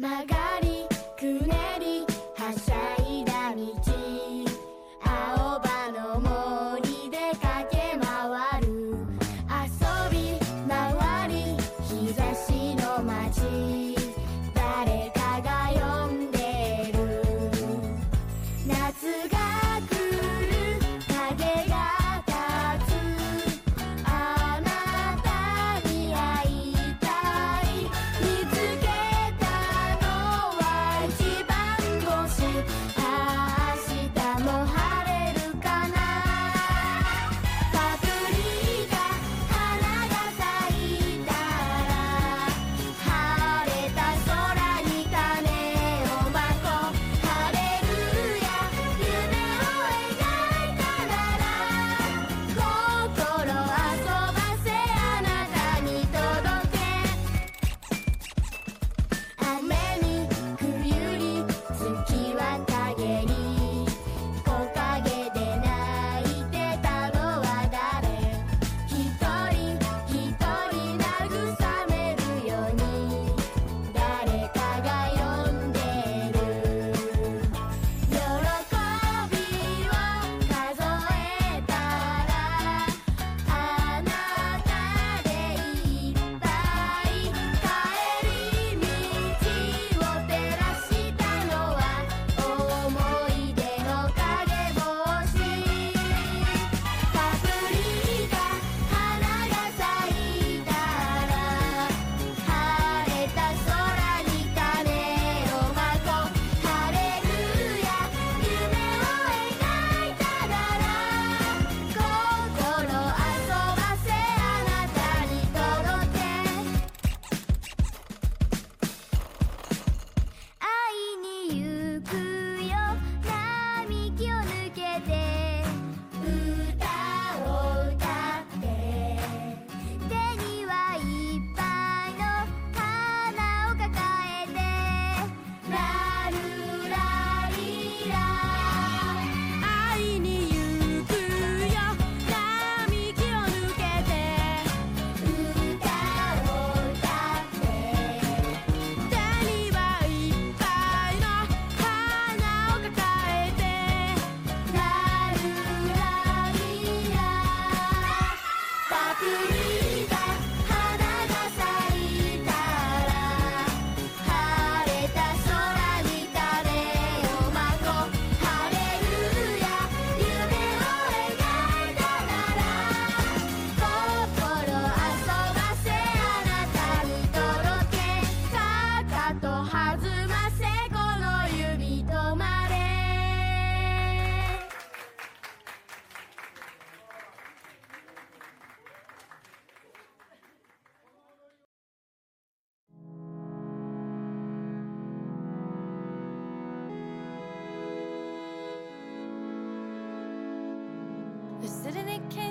曲がり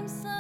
some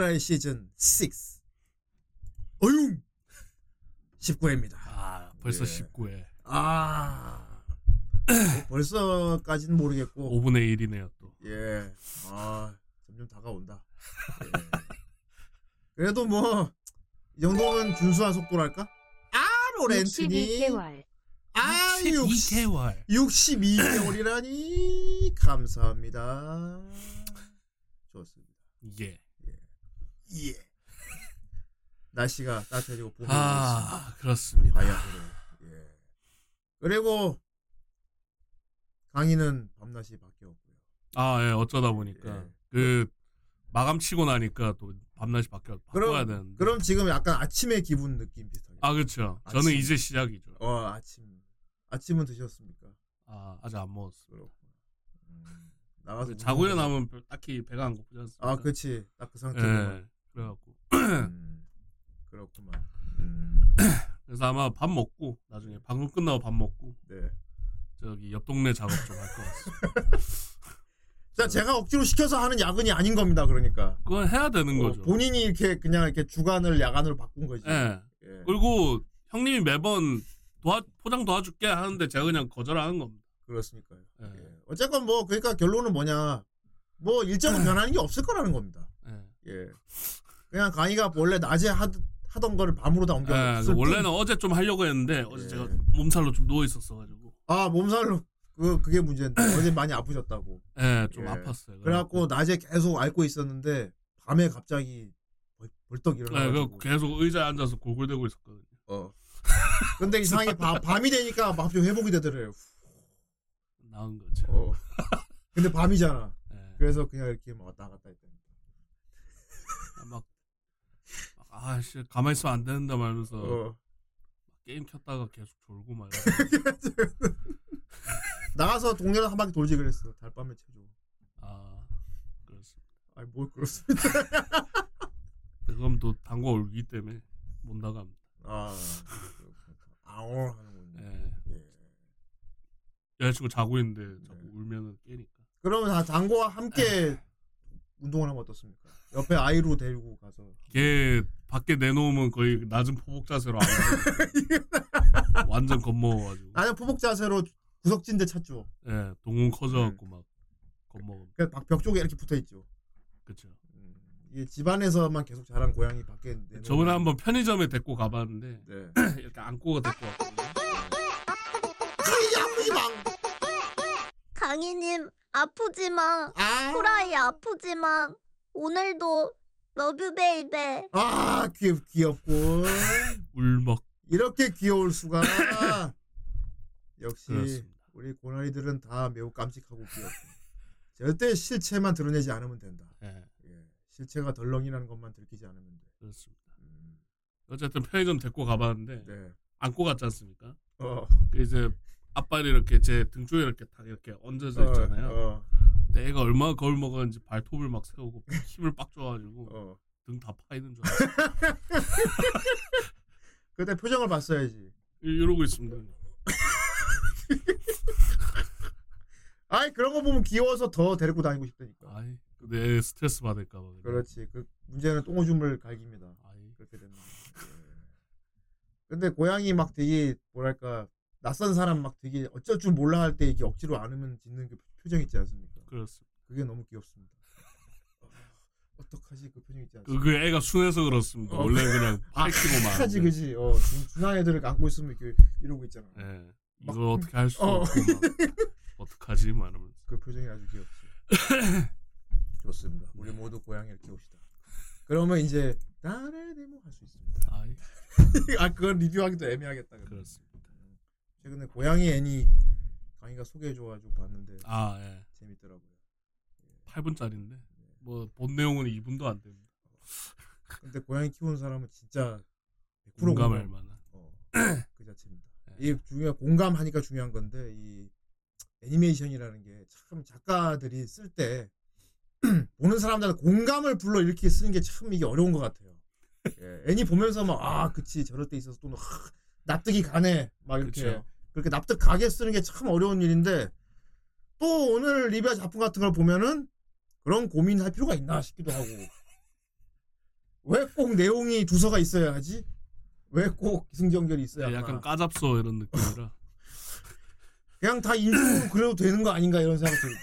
자, 후라이 시즌 6. 어융! 19회입니다. 아 벌써 예. 19회. 아. 벌써까지는 모르겠고. 5분의 1이네요 또. 예. 아, 점점 다가온다. 예. 그래도 뭐, 이 정도면 준수한 속도랄까? 아, 로렌트니. 62개월. 아, 60, 2개월. 62개월이라니. 감사합니다. 좋습니다. 예. 예. 날씨가 따뜻해지고 봄이. 아 그렇습니다. 바야흐로. 예. 그리고 강의는 밤낮이 바뀌었고요. 아 예 어쩌다 보니까 예. 그 마감 치고 나니까 또 밤낮이 바뀌어 바꿔야 되는데. 그럼 지금 약간 아침의 기분 느낌 비슷하게. 아 그렇죠. 아침. 저는 이제 시작이죠. 어 아침. 아침은 드셨습니까? 아 아직 안 먹었어. 그렇구나. 음, 나가서 자고 일어나면 별- 딱히 배가 안 고프지 않습니까? 아 그치 딱그 상태로. 예. 그래갖고 음, 그렇구만. 음, 그래서 아마 밥 먹고 나중에 방송 끝나고 밥 먹고 네. 저기 옆 동네 작업 좀 할 것 같습니다. 자 제가 억지로 시켜서 하는 야근이 아닌 겁니다. 그러니까. 그건 해야 되는 어, 거죠. 본인이 이렇게 그냥 이렇게 주간을 야간으로 바꾼 거지. 예. 예. 그리고 형님이 매번 도와 포장 도와줄게 하는데 제가 그냥 거절하는 겁니다. 그렇습니까요. 예. 예. 어쨌건 뭐 그러니까 결론은 뭐냐 뭐 일정은 변하는 게 없을 거라는 겁니다. 예. 예. 그냥 강의가 원래 낮에 하, 하던 거를 밤으로 다 옮겨. 예, 그 원래는 어제 좀 하려고 했는데 어제 예. 제가 몸살로 좀 누워 있었어가지고 아 몸살로 그 그게 문제인데 어제 많이 아프셨다고. 예, 좀 예. 아팠어요. 그래갖고 낮에 계속 앓고 있었는데 밤에 갑자기 벌- 벌떡 예, 일어나가지고. 그 계속 의자에 앉아서 골골대고 있었거든요. 어. 근데 이상하게 밤, 밤이 되니까 갑자기 회복이 되더래요. 나은 거죠. 어. 근데 밤이잖아. 예. 그래서 그냥 이렇게 막 왔다 갔다 했다. 막 아씨 가만히 있으면 안 된다 말면서 어. 게임 켰다가 계속 졸고 막. 이러고. 나가서 동네를 한 바퀴 돌지 그랬어. 달밤에 체조. 아 그렇습니다. 아니 뭘 그렇습니다. 그럼 또 당과 울기 때문에 못 나갑니다. 아. 아오 하는군요. 예. 예. 여자친구 자고 있는데 자꾸 네. 울면은 깨니까. 그러면 다 당구와 함께 운동을 하면 어떻습니까? 옆에 아이로 데리고 가서. 걔 밖에 내놓으면 거의 낮은 포복 자세로. 완전 겁먹어가지고. 나는 포복 자세로 구석진데 찾죠. 예, 동공 커져갖고 막 겁먹어. 그벽 쪽에 이렇게 붙어 있죠. 그쵸. 음, 이게 집안에서만 계속 자란 고양이 밖에 내놓으면 저번에 한번 편의점에 데리고 가봤는데 네. 이렇게 안고가 데리고 왔거든요. 강희님 아프지 마. 아. 후라이 아프지 마. 오늘도 love babe. 아 귀, 귀엽고 울먹. 이렇게 귀여울 수가. 역시 그렇습니다. 우리 고라니들은 다 매우 깜찍하고 귀엽고 절대 실체만 드러내지 않으면 된다. 예, 예. 실체가 덜렁이라는 것만 들키지 않으면 돼. 그렇습니다. 음, 어쨌든 편의점 데리고 가봤는데 네. 안고 갔지 않습니까? 어. 그 이제 앞발이 이렇게 제 등 쪽에 이렇게 딱 이렇게 얹어져 있잖아요. 어, 어, 내가 얼마나 거울 먹었는지 발톱을 막 세우고 힘을 빡 줘가지고 어. 등다 파이는 줄 알았어요. 그때 표정을 봤어야지. 이- 이러고 있습니다. 아이 그런 거 보면 귀여워서 더 데리고 다니고 싶다니까. 아이 내 스트레스 받을까 봐. 그냥. 그렇지. 그 문제는 똥오줌을 갈깁니다. 아이 그렇게 되면. 예. 근데 고양이 막 되게 뭐랄까 낯선 사람 막 되게 어쩔 줄 몰라 할 때 이게 억지로 안으면 짓는 그 표정 있지 않습니까? 그렇습니다. 그게 너무 귀엽습니다. 어, 어떡하지 그 표정 있지 그, 않습니까? 그 애가 순해서 그렇습니다. 어. 원래 그냥 막. 하지 그지. 어 준- 준하 애들을 안고 있으면 이렇게 이러고 있잖아. 예. 이걸 어떻게 할수 어. 없고 막 어떡하지? 막 이러면서. 그 표정이 아주 귀엽지. 좋습니다. 우리 모두 고양이를 키웁시다. 그러면 이제 나를 데모 할수 있습니다. 아이 아 그건 리뷰하기도 애매하겠다. 근데. 그렇습니다. 최근에 고양이 애니 강의가 소개해줘가지고 봤는데 아 예. 재밌더라고요. 8분짜리인데 뭐본 내용은 2분도 안 됩니다. 근데 고양이 키우는 사람은 진짜 100% 공감할 공감. 만한. 어, 그 자체입니다. 예. 이 중요 공감하니까 중요한 건데 이 애니메이션이라는 게 참 작가들이 쓸 때 보는 사람들한테 공감을 불러 일으키게 쓰는 게 참 이게 어려운 것 같아요. 예, 애니 보면서 막 아 그치 저럴 때 있어서 또는 하, 납득이 가네 막 이렇게 그쵸. 그렇게 납득 가게 쓰는 게 참 어려운 일인데 또 오늘 리뷰 작품 같은 걸 보면은 그런 고민할 필요가 있나 싶기도 하고 왜 꼭 내용이 두서가 있어야 하지? 왜 꼭 기승전결이 있어야 하나? 네, 약간 까잡소 이런 느낌이라. 그냥 다 인수로 그래도 되는 거 아닌가 이런 생각이 들고.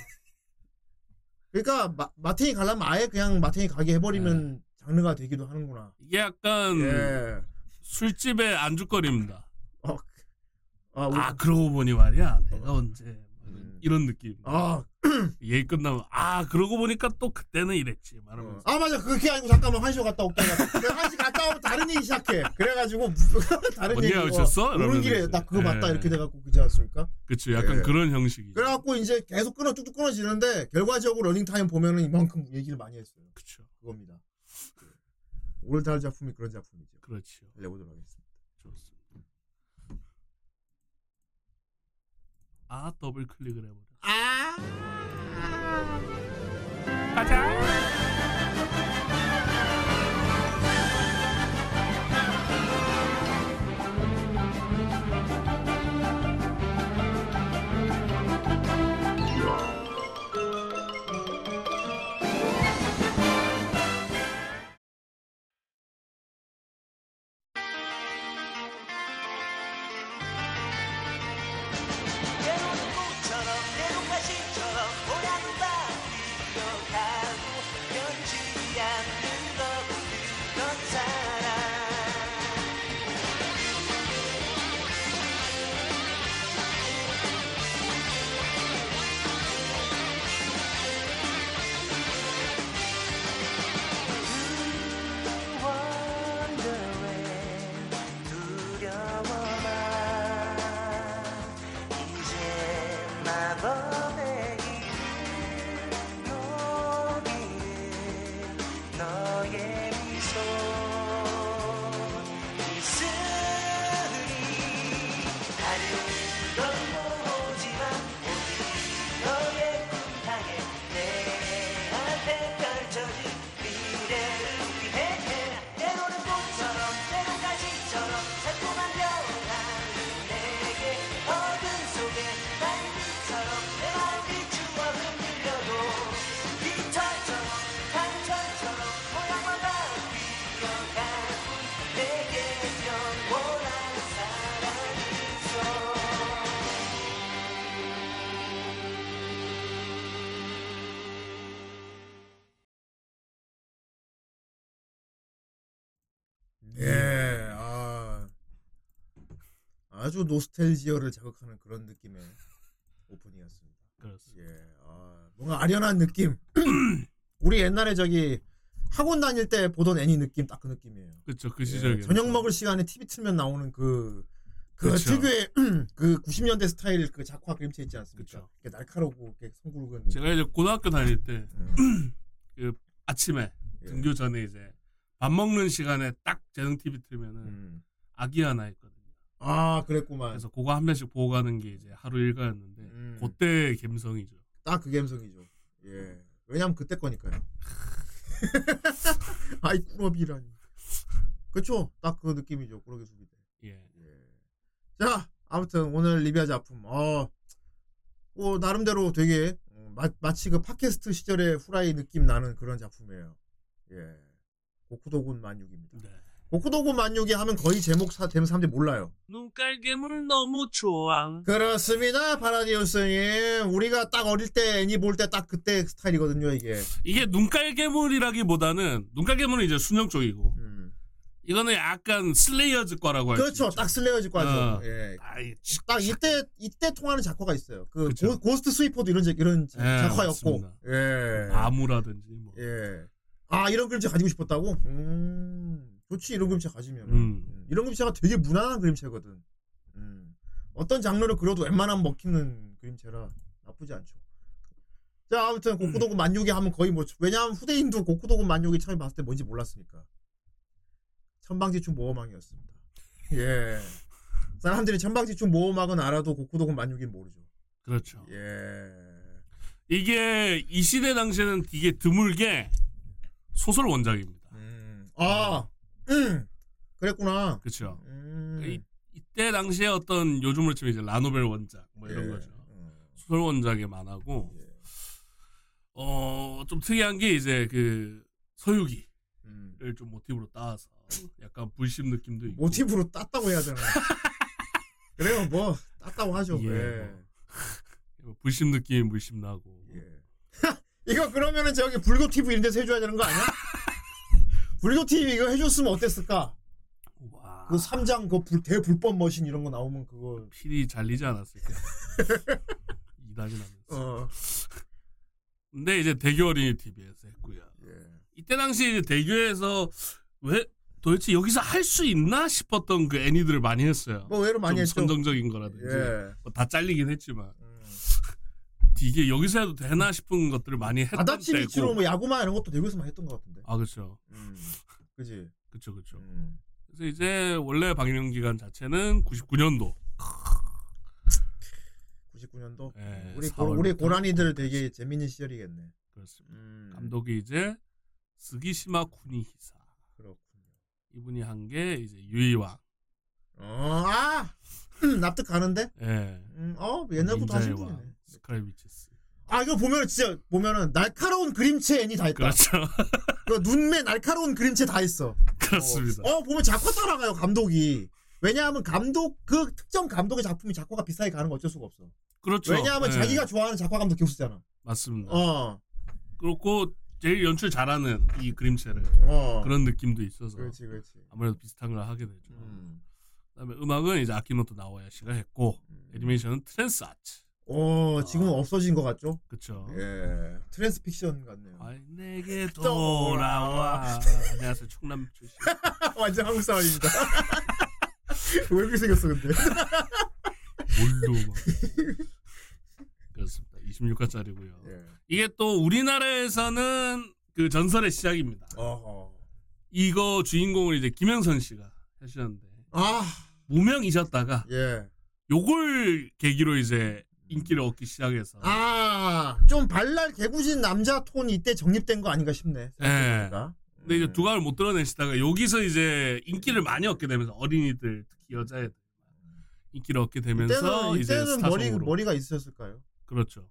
그러니까 마, 마테니 가려면 아예 그냥 마테니 가게 해버리면 장르가 되기도 하는구나. 이게 약간 예. 술집의 안주거리입니다. 어, 아, 아 그러고 보니 말이야 내가 언제 음. 이런 느낌. 아, 얘기 끝나면 아 그러고 보니까 또 그때는 이랬지 어. 말하면서 아 맞아 그게 아니고 잠깐만 한시 갔다 올게 내가 한시 갔다 오면 다른 얘기 시작해 그래가지고 다른 얘기 오셨어? 오는 이러면서 길에. 나 그거 맞다 예. 이렇게 돼갖고 그지 않습니까? 그치 약간 예. 그런 형식이죠. 그래갖고 이제 계속 끊어 뚝뚝 끊어지는데 결과적으로 러닝 타임 보면은 이만큼 얘기를 많이 했어요 그쵸 그겁니다 예. 오늘 다룰 작품이 그런 작품이죠 그렇죠. 달려보도록 하겠습니다. 아 더블 클릭을 해버려. 아 때론 아주 노스텔지어를 자극하는 그런 느낌의 오프닝이었습니다. 그렇습니다. 예, 아, 뭔가 아련한 느낌. 우리 옛날에 저기 학원 다닐 때 보던 애니 느낌 딱 그 느낌이에요. 그쵸 그 예, 시절에 저녁 먹을 시간에 TV 틀면 나오는 그, 그 그쵸. 특유의 그 90년대 스타일 그 작화 그림체 있지 않습니까? 그쵸. 날카롭고 이렇게 송구르근. 제가 이제 고등학교 다닐 때 음, 아침에 예. 등교 전에 이제 밥 먹는 시간에 딱 재능 TV 틀면은 음. 아기 하나 있거든요. 아, 그랬구만. 그래서 그거 한 편씩 보고 가는 게 이제 하루 일과였는데 음. 그때 감성이죠. 딱 그 감성이죠. 예. 왜냐면 그때 거니까요. 아이 꾸러비라니. 그쵸? 딱 그 느낌이죠. 꾸러기 수비대. 예. 예. 자, 아무튼 오늘 리뷰할 작품. 어, 뭐 나름대로 되게 어, 마, 마치 그 팟캐스트 시절의 후라이 느낌 나는 그런 작품이에요. 예. 고쿠도군 만육입니다. 네. 고쿠도군 만유기 하면 거의 제목 사, 되는 사람들이 몰라요. 눈깔괴물 너무 좋아. 그렇습니다. 파라디우스님. 우리가 딱 어릴 때 애니 볼 때 딱 그때 스타일이거든요, 이게. 이게 눈깔괴물이라기보다는 눈깔괴물은 이제 순영 쪽이고 음. 이거는 약간 슬레이어즈 과라고 할수 그렇죠. 딱 슬레이어즈 과죠. 어. 예. 아이, 딱 이때 이때 통하는 작화가 있어요. 그 그쵸. 고, 스트 스위퍼도 이런 자- 이런 예, 작화였고. 맞습니다. 예. 나무라든지 뭐. 예. 아 이런 그림체 가지고 싶었다고? 음. 좋지 이런 그림체 가지면. 음. 이런 그림체가 되게 무난한 그림체거든. 음. 어떤 장르를 그려도 웬만하면 먹히는 그림체라 나쁘지 않죠. 자 아무튼 고쿠도구 만육이 하면 거의 뭐 왜냐하면 후대인도 고쿠도구 만육이 처음에 봤을 때 뭔지 몰랐으니까. 천방지축 모험왕이었습니다. 예. 사람들이 천방지축 모험왕은 알아도 고쿠도구 만육인 모르죠. 그렇죠. 예. 이게 이 시대 당시에는 되게 드물게 소설 원작입니다. 음. 아, 음. 그랬구나. 그렇죠. 음. 이, 이때 당시에 어떤 요즘으로 치면 이제 라노벨 원작 뭐 이런 예. 거죠. 어. 소설 원작의 만화고 예. 어좀 특이한 게 이제 그 서유기를 음. 좀 모티브로 따서 약간 불심 느낌도 있고 모티브로 땄다고 해야 되나? 그래요, 뭐 땄다고 하죠. 예. 예. 불심 느낌이 물씬 나고 예. 이거 그러면은 저기 불교 TV 이런 데서 해줘야 되는 거 아니야? 불교 TV 이거 해줬으면 어땠을까? 와 그 3장 그 불, 대불법 머신 이런 거 나오면 그거 필이 잘리지 않았을까 이단이 나면서 어 근데 이제 대교 어린이 TV에서 했고요 예. 이때 당시 이제 대교에서 왜 도대체 여기서 할 수 있나 싶었던 그 애니들을 많이 했어요. 뭐 외로 많이 좀 했죠. 선정적인 거라든지 예. 뭐다 잘리긴 했지만 음. 이게 여기서 해도 되나 싶은 것들을 많이 했던 아다치 때고. 뭐 야구만 이런 것도 대구에서만 했던 것 같은데. 아 그렇죠, 음. 그지. 그렇죠, 그렇죠. 음. 그래서 이제 원래 방영 기간 자체는 99년도. 99년도. 예, 우리 고, 4월부터. 우리 고라니들 되게 재밌는 시절이겠네. 그렇습니다. 음. 감독이 이제 스기시마 쿠니히사 그렇군요. 이분이 한 게 이제 유희왕. 어, 아 납득 가는데? 예. 음, 어 옛날부터 하신 닌자의 왕, 분이네. 스크라이비치스. 아 이거 보면은 진짜 보면은 날카로운 그림체 애니 다 있다. 그렇죠. 그 눈매 날카로운 그림체 다 있어. 그렇습니다. 어, 어, 보면 작화 따라가요 감독이. 왜냐하면 감독 그 특정 감독의 작품이 작화가 비슷하게 가는 거 어쩔 수가 없어. 그렇죠. 왜냐하면 예, 자기가 좋아하는 작화 감독 교수잖아. 맞습니다. 어, 그렇고 제일 연출 잘하는 이 그림체를 어. 그런 느낌도 있어서 그렇지, 그렇지. 아무래도 비슷한 걸 하게 되죠. 음. 그다음에 음악은 이제 아키노토 나오야시가 했고 음. 애니메이션은 트랜스 아츠. 어, 지금은 아. 없어진 것 같죠? 그렇죠. 예, 트랜스픽션 같네요. 아이 내게 돌아와. 안녕하세요 충남 출신. 완전 한국 사람입니다. 왜 이렇게 생겼어, 근데? 뭘로 막. 그렇습니다. 26화짜리고요. 예. 이게 또 우리나라에서는 그 전설의 시작입니다. 어허. 이거 주인공을 이제 김영선 씨가 하셨는데 아, 무명이셨다가 예. 요걸 계기로 이제 인기를 얻기 시작해서 아, 좀 발랄 개구진 남자 톤 이때 정립된 거 아닌가 싶네. 생각해보니까. 근데 이제 음. 두각을 못 드러내시다가 여기서 이제 인기를 많이 얻게 되면서 어린이들 특히 여자애들 인기를 얻게 되면서 이때는, 이제 이때는 머리, 스타성으로 머리가 있으셨을까요? 그렇죠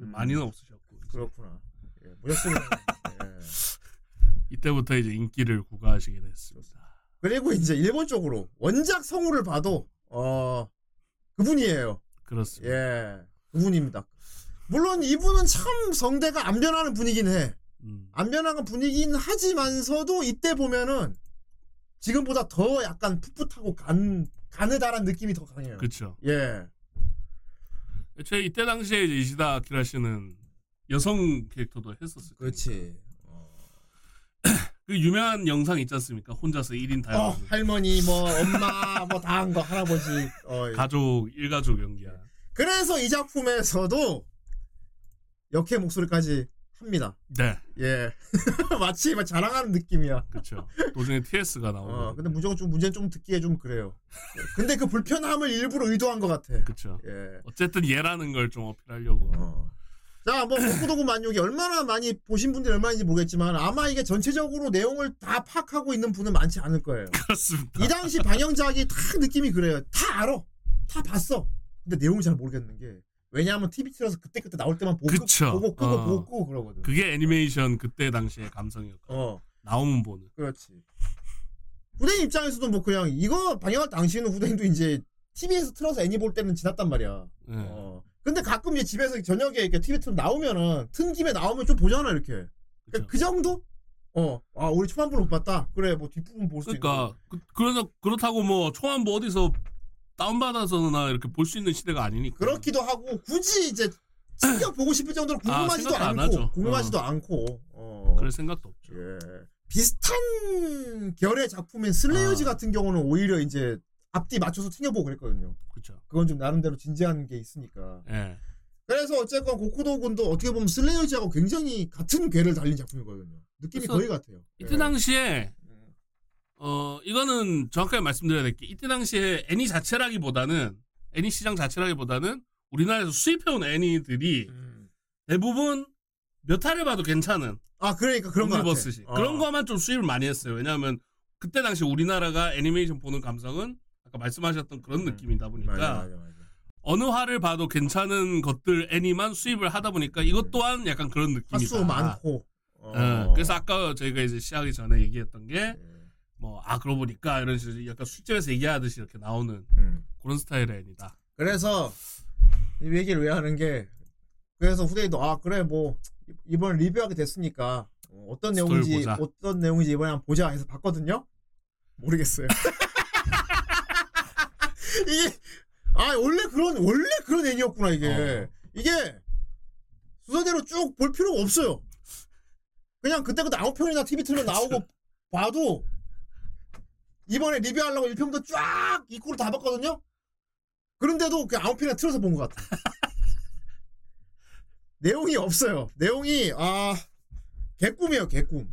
음. 많이는 없으셨고 이제 그렇구나. 예, 무였으면 예. 이때부터 이제 인기를 구가하시게 됐습니다. 그리고 이제 일본 쪽으로 원작 성우를 봐도 어 그분이에요. 그렇습니다. 예, 그분입니다. 물론 이분은 참 성대가 안 변하는 분이긴 해. 음. 안 변하는 분이긴 하지만서도 이때 보면은 지금보다 더 약간 풋풋하고 간 가느다란 느낌이 더 강해요. 그렇죠. 예. 애초에 이때 당시에 이제 이시다 아키라 씨는 여성 캐릭터도 했었어요. 그렇지. 그 유명한 영상 있지 않습니까? 혼자서 1인 어, 다이어리 할머니 뭐 엄마 뭐 다 한 거 할아버지. 어, 예. 가족 일가족 연기야. 그래서 이 작품에서도 역해 목소리까지 합니다. 네, 예. 마치 막 자랑하는 느낌이야. 그렇죠. 도중에 TS가 나오고. 어, 근데 무조건 좀 문제는 좀 듣기에 좀 그래요. 예. 근데 그 불편함을 일부러 의도한 것 같아. 그렇죠. 예. 어쨌든 얘라는 걸 좀 어필하려고. 어. 자, 뭐 복구도구 만족이 얼마나 많이 보신 분들이 얼마인지 모르겠지만 아마 이게 전체적으로 내용을 다 파악하고 있는 분은 많지 않을 거예요. 그렇습니다. 이 당시 방영작이 다 느낌이 그래요. 다 알아. 다 봤어. 근데 내용을 잘 모르겠는 게 왜냐하면 TV 틀어서 그때그때 나올 때만 보고, 그쵸. 보고 끄고 어. 보고 끄고 그러거든. 그게 애니메이션 그때 당시의 감성이었고 어. 나오면 보는. 그렇지. 후대인 입장에서도 뭐 그냥 이거 방영할 당시에는 후대인도 이제 TV에서 틀어서 애니 볼 때는 지났단 말이야. 네. 어. 근데 가끔 이제 집에서 저녁에 이렇게 TV 틀어 나오면은 튼 김에 나오면 좀 보잖아 이렇게. 그, 그쵸. 그 정도? 어. 아 우리 초반부를 못 봤다. 그래 뭐 뒷부분 볼 수 있는. 그러니까 그, 그러다 그렇다고 뭐 초안부 어디서 다운받아서나 이렇게 볼 수 있는 시대가 아니니까. 그렇기도 하고 굳이 이제 챙겨 보고 싶을 정도로 궁금하지도 생각 안 않고. 궁금하지도 않고. 어. 그럴 생각도 없죠. 예. 비슷한 결의 작품인 슬레이어즈 아. 같은 경우는 오히려 이제 앞뒤 맞춰서 챙겨보고 그랬거든요. 그렇죠. 그건 좀 나름대로 진지한 게 있으니까. 예. 그래서 어쨌건 고쿠도 군도 어떻게 보면 슬레이어즈하고 굉장히 같은 궤를 달린 작품이거든요. 느낌이 거의 같아요. 이때 예. 당시에 음. 어 이거는 정확하게 말씀드려야 될 게 이때 당시에 애니 자체라기보다는 애니 시장 자체라기보다는 우리나라에서 수입해온 애니들이 음. 대부분 몇 화를 봐도 괜찮은 아 그러니까 그런 거 같아. 어. 그런 거만 좀 수입을 많이 했어요. 왜냐하면 그때 당시 우리나라가 애니메이션 보는 감성은 아까 말씀하셨던 그런 음. 느낌이다 보니까 맞아, 맞아, 맞아. 어느 화를 봐도 괜찮은 것들 애니만 수입을 하다 보니까 이것 또한 약간 그런 느낌이다. 화수 많고. 어. 어, 그래서 아까 저희가 이제 시작하기 전에 얘기했던 게 예. 뭐아 그러고 보니까 이런 식으로 약간 술집에서 얘기하듯이 이렇게 나오는 음. 그런 스타일의 애니다. 그래서 이 얘기를 왜 하는 게 그래서 후대인도 아 그래 뭐 이번 리뷰하게 됐으니까 어, 어떤 내용인지 보자. 어떤 내용인지 이번에 한번 보자 해서 봤거든요. 모르겠어요. 이게 아 원래 그런 원래 그런 애니였구나 이게 어. 이게 순서대로 쭉 볼 필요가 없어요. 그냥 그때그때 아홉 편이나 TV 틀면 나오고 봐도 이번에 리뷰하려고 1편부터 쫙 입구로 다 봤거든요. 그런데도 그 아홉 편이나 틀어서 본 것 같아. 내용이 없어요. 내용이 아 개꿈이에요 개꿈.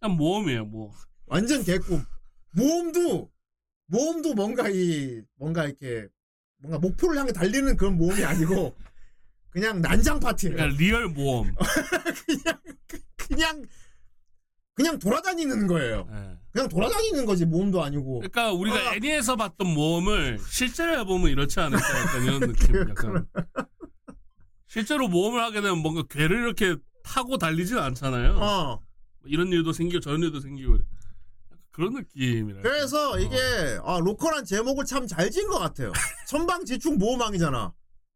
그냥 모험이에요 뭐. 완전 개꿈. 모험도 모험도 뭔가 이 뭔가 이렇게 뭔가 목표를 향해 달리는 그런 모험이 아니고 그냥 난장 파티예요. 그러니까 리얼 모험. 그냥 그냥 그냥 돌아다니는 거예요. 예. 그냥 돌아다니는 거지 모험도 아니고. 그러니까 우리가 아. 애니에서 봤던 모험을 실제로 해보면 이렇지 않을까 약간 이런 느낌. 약간 실제로 모험을 하게 되면 뭔가 괴를 이렇게 타고 달리진 않잖아요. 어. 뭐 이런 일도 생기고 저런 일도 생기고 그런 느낌이라. 그래서 이게 어. 아, 로컬한 제목을 참 잘 지은 것 같아요. 천방지축 모험왕이잖아.